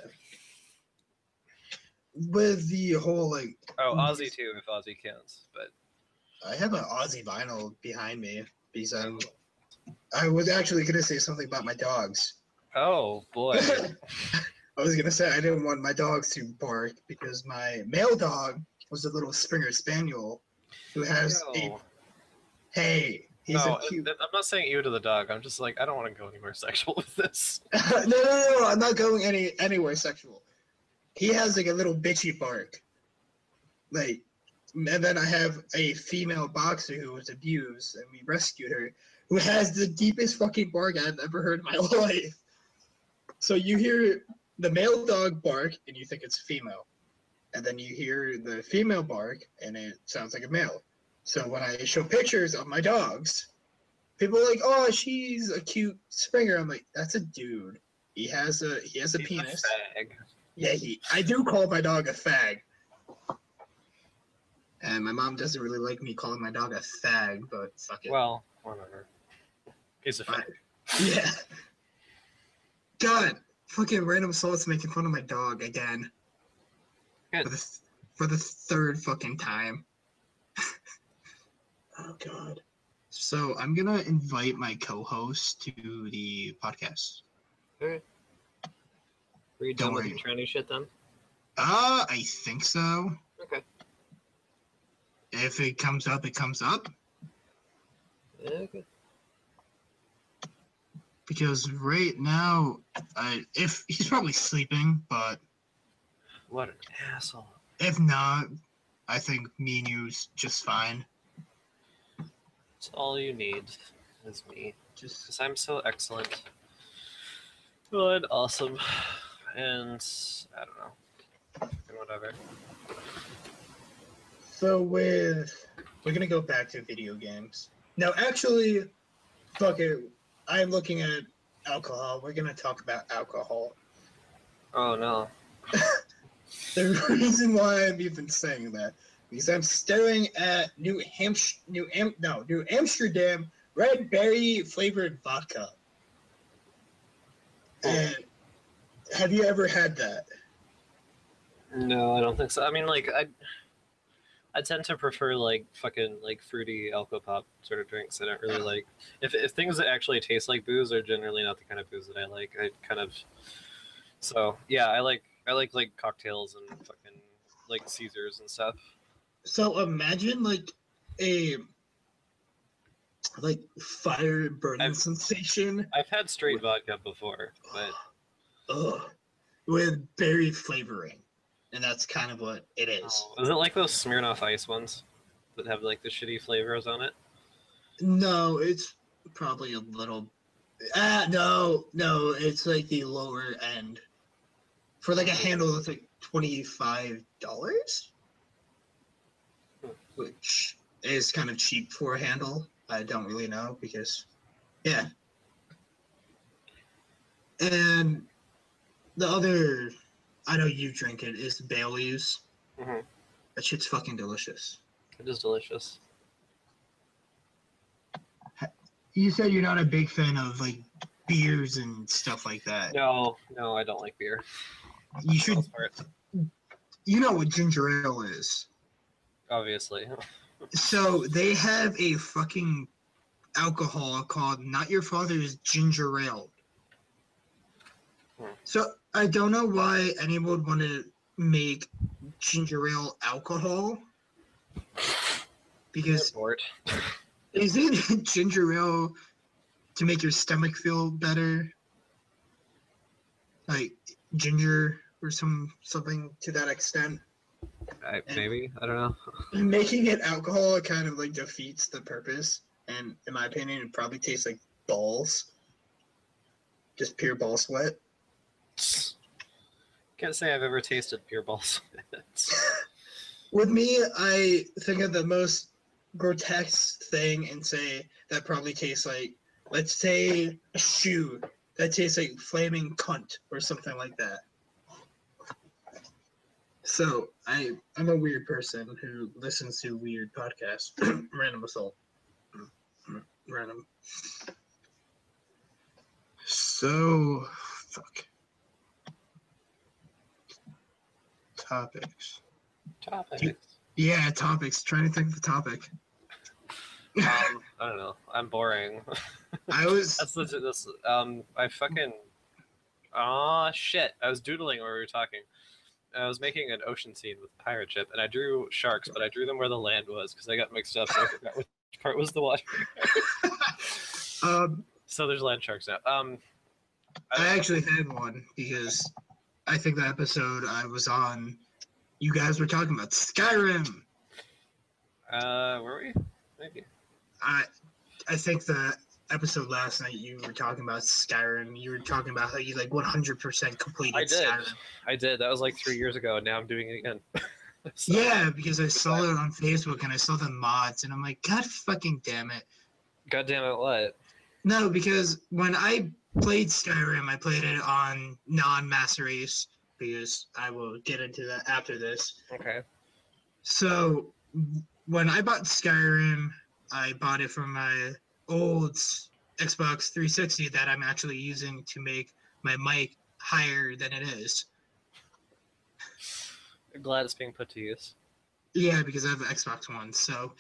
With the whole like, Oh, mm. Ozzy too, if Ozzy counts. But I have an Ozzy vinyl behind me because I'm. Oh. I was actually gonna say something about my dogs. oh boy, I was gonna say I didn't want my dogs to bark because my male dog was a little Springer Spaniel who has a hey. He's no, a cute. I'm not saying you to the dog. I'm just like I don't want to go anywhere sexual with this. no, no, no, no, I'm not going any anywhere sexual. He has like a little bitchy bark. Like, and then I have a female boxer who was abused, and we rescued her, who has the deepest fucking bark I've ever heard in my life. So you hear the male dog bark and you think it's female, and then you hear the female bark and it sounds like a male. So when I show pictures of my dogs, people are like, "Oh, she's a cute Springer." I'm like, "That's a dude. He has a he has a He's penis." fag. Yeah, he. I do call my dog a fag. And my mom doesn't really like me calling my dog a fag, but fuck it. Well, whatever. Piece a Fine. fag. Yeah. God, fucking random salts making fun of my dog again. Good. For the for the third fucking time. oh god. So I'm gonna invite my co-host to the podcast. Were you Don't done with worry. your tranny shit then? Uh, I think so. Okay. If it comes up, it comes up. Yeah, good. Because right now, I if he's probably sleeping, but What an asshole. if not, I think me and you's just fine. It's all you need is me. Just Because I'm so excellent. Good, awesome. And I don't know. And whatever. so with we're gonna go back to video games. No, actually, fuck it. I'm looking at alcohol. We're gonna talk about alcohol. Oh no. The reason why I'm even saying that because I'm staring at New Hampshire, New Am, no, New Amsterdam red berry flavored vodka. Oh. And have you ever had that? No, I don't think so. I mean, like, I, I tend to prefer like fucking like fruity alcohol pop sort of drinks. I don't really like if if things that actually taste like booze are generally not the kind of booze that I like. I kind of, so yeah, I like I like like cocktails and fucking like Caesars and stuff. So imagine like a like fire burning I've- sensation I've had straight vodka before, but ugh, with berry flavoring, and that's kind of what it is. oh, is it like those Smirnoff Ice ones that have like the shitty flavors on it? No, it's probably a little. Ah, no, no, it's like the lower end. For like a handle, it's like twenty five dollars, Hmm. which is kind of cheap for a handle. I don't really know because, yeah. And the other, I know you drink it, is Bailey's. Mhm. That shit's fucking delicious. It is delicious. You said you're not a big fan of like beers and stuff like that. No, no, I don't like beer. You should, the most part, you know what ginger ale is. obviously. So they have a fucking alcohol called Not Your Father's Ginger Ale. Hmm. So I don't know why anyone would want to make ginger ale alcohol. Because bored. isn't ginger ale to make your stomach feel better? Like ginger or some something to that extent. I, maybe I don't know. Making it alcohol kind of like defeats the purpose, and in my opinion, it probably tastes like balls, just pure ball sweat. Can't say I've ever tasted pure balls. With me, I think of the most grotesque thing and say that probably tastes like, let's say, a shoe that tastes like flaming cunt or something like that. So I I'm a weird person who listens to weird podcasts. Random assault. Random. So fuck. Topics. Topics. Yeah, topics. Trying to think of the topic. Um, I don't know. I'm boring. I was That's legit. This. Um, I fucking. Ah, shit. I was doodling while we were talking. I was making an ocean scene with pirate ship, and I drew sharks, but I drew them where the land was because I got mixed up. So I forgot which part was the water. um So there's land sharks now. Um, I actually had one because I think the episode I was on, you guys were talking about Skyrim. Uh, were we? Maybe. I I think the episode last night, you were talking about Skyrim. You were talking about how you like 100% completed I did. Skyrim. I did. That was like three years ago, and now I'm doing it again. So- Yeah, because I saw it on Facebook and I saw the mods, and I'm like, God fucking damn it. God damn it! What? No, because when I played Skyrim, I played it on non-master race because I will get into that after this. Okay. So when I bought Skyrim, I bought it from my old Xbox 360 that I'm actually using to make my mic higher than it is. Glad it's being put to use. Yeah, because I have an Xbox One. So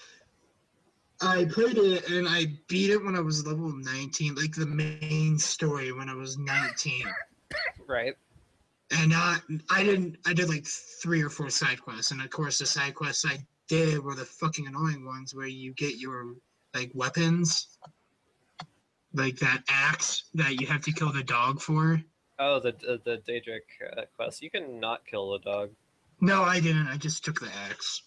I played it and I beat it when I was level 19, like the main story when I was 19. Right. and not I didn't I did like three or four side quests, and of course the side quests I did were the fucking annoying ones where you get your like weapons, like that axe that you have to kill the dog for. Oh, the the, the Daedric uh, quest. You can not kill the dog. No, I didn't. I just took the axe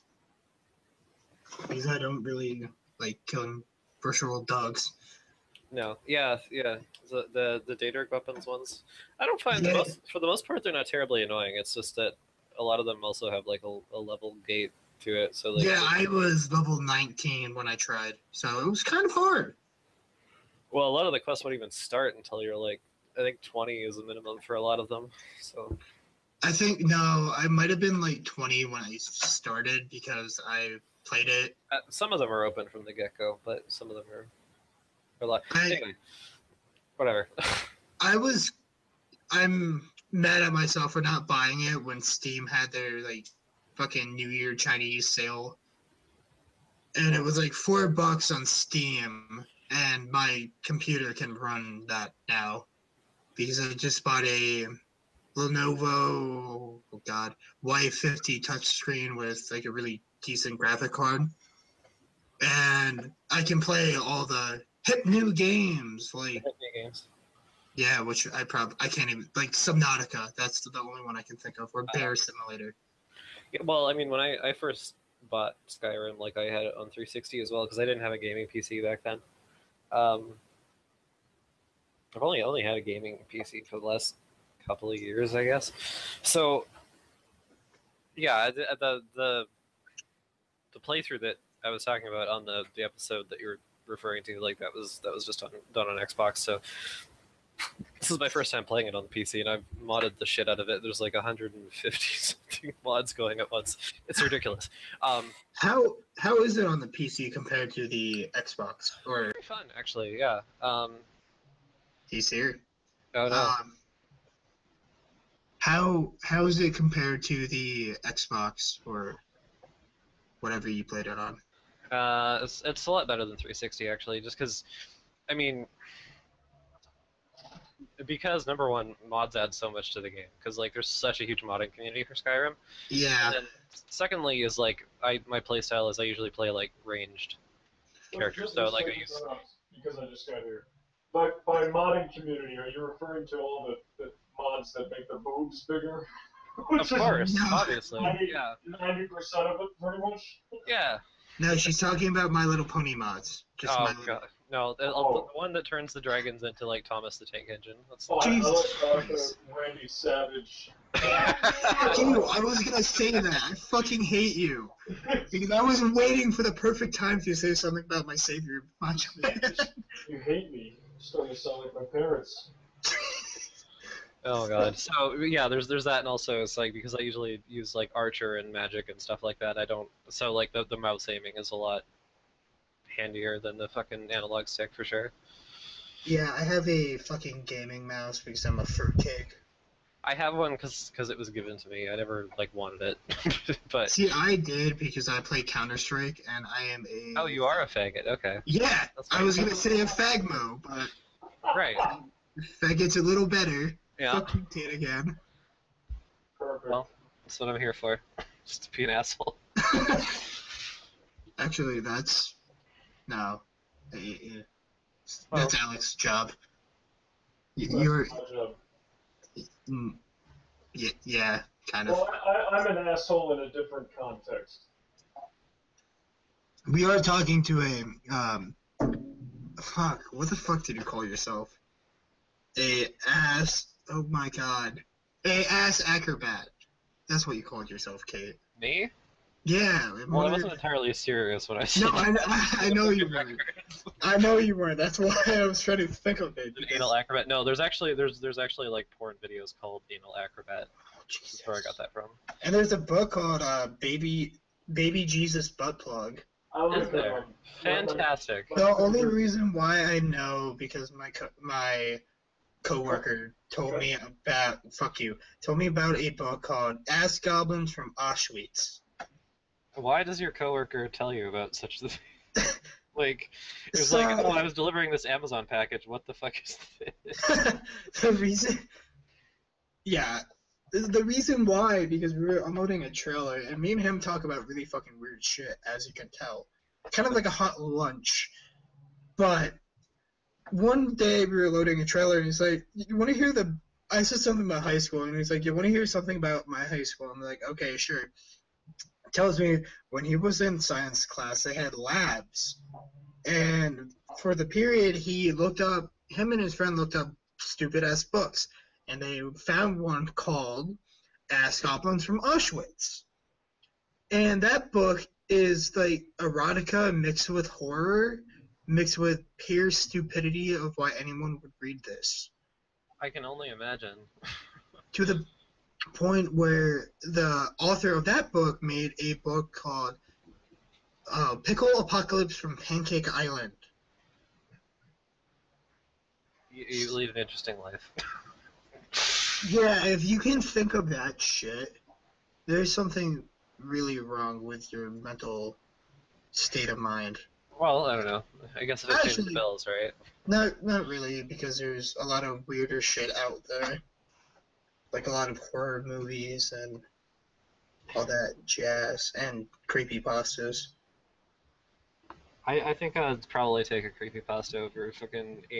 because I don't really like killing virtual dogs. No. Yeah. Yeah. The the the Daedric weapons ones. I don't find the most for the most part they're not terribly annoying. It's just that a lot of them also have like a, a level gate to it. So like. yeah, I was level 19 when I tried, so it was kind of hard. Well, a lot of the quests won't even start until you're like. I think 20 is the minimum for a lot of them. So. I think no, I might have been like 20 when I started because I played it. Uh, some of them are open from the get go, but some of them are, are lot. I Anyway, whatever. I was I'm mad at myself for not buying it when Steam had their like fucking New Year Chinese sale. And it was like four bucks on Steam and my computer can run that now. Because I just bought a Lenovo oh god Y50 touchscreen with like a really decent graphic card. And I can play all the hip new games like me games. yeah, which I probably I can't even like Subnautica. That's the only one I can think of, or Bear Simulator. Yeah, well, I mean, when I, I first bought Skyrim, like I had it on 360 as well because I didn't have a gaming PC back then. Um, I've only only had a gaming PC for the last couple of years, I guess. So, yeah, the the the, the playthrough that I was talking about on the, the episode that you're referring to, like that was that was just on, done on Xbox. So this is my first time playing it on the PC, and I've modded the shit out of it. There's like 150 something mods going at once. It's ridiculous. Um, How how is it on the PC compared to the Xbox or pretty fun actually. Yeah. Um, PC? oh no. Um, how how is it compared to the Xbox or whatever you played it on? Uh, it's, it's a lot better than 360 actually, just because, I mean, because number one, mods add so much to the game. Because like, there's such a huge modding community for Skyrim. Yeah, And then secondly, is like, I my playstyle is I usually play like ranged characters. So like, I second, use because I just got here. By, by modding community, are you referring to all the, the mods that make the boobs bigger? of Which is course, no. obviously, Ninety- yeah, Ninety percent of it, pretty much. yeah. no, she's talking about My Little Pony mods. Just Oh My Little- god, no, the, Oh. the one that turns the dragons into like Thomas the Tank Engine. That's Oh, I, I Jesus I Christ. the Randy Savage. Fuck you! I was gonna say that. I fucking hate you because I was waiting for the perfect time to say something about my savior, Macho Man. you hate me. You're starting to sound like my parents. Oh god. So yeah, there's there's that, and also it's like because I usually use like Archer and Magic and stuff like that. I don't. So like the the mouse aiming is a lot handier than the fucking analog stick for sure. Yeah, I have a fucking gaming mouse because I'm a fruitcake. I have one because it was given to me. I never like wanted it, but See, I did because I play Counter Strike and I am a. oh, you are a faggot. Okay, Yeah, I was gonna say a fagmo, but right. that gets a little better. Yeah, Fuck you, Tate again. Well. that's what I'm here for. Just to be an asshole. Actually, that's no, that's Alex's job. That's You're, my job. mm, yeah, yeah, kind of. Well, I, I'm an asshole in a different context. We are talking to a um, fuck. What the fuck did you call yourself? A ass. Oh my god. A ass acrobat. That's what you called yourself, Kate. Me? Yeah. Well, I wasn't entirely serious when I said. No, I, I, I know you weren't. I know you weren't. That's why I was trying to think of it. Because- anal acrobat. No, there's actually there's there's actually like porn videos called anal acrobat. Oh, That's where I got that from. And there's a book called uh, Baby Baby Jesus Butt Plug. I like Is there? Fantastic. The only reason why I know because my co- my coworker told me about fuck you told me about a book called Ass Goblins from Auschwitz. Why does your coworker tell you about such the like? It was So- like, oh, I was delivering this Amazon package. What the fuck is this? the reason, yeah, the- the reason why because we were unloading a trailer and me and him talk about really fucking weird shit as you can tell, kind of like a hot lunch. But one day we were loading a trailer and he's like, "You want to hear the?" I said something about high school and he's like, "You want to hear something about my high school?" I'm like, "Okay, sure." Tells me when he was in science class they had labs, and for the period he looked up him and his friend looked up stupid ass books and they found one called Ass Goblins from Auschwitz. And that book is like erotica mixed with horror, mixed with pure stupidity of why anyone would read this. I can only imagine. To the point where the author of that book made a book called uh, Pickle Apocalypse from Pancake Island. You, you lead an interesting life. Yeah, if you can think of that shit, there's something really wrong with your mental state of mind. Well, I don't know. I guess if it pays the Actually- bills, right? Not not really, because there's a lot of weirder shit out there. Like a lot of horror movies and all that jazz and creepy pastas. I, I think I'd probably take a creepy creepypasta over fucking anal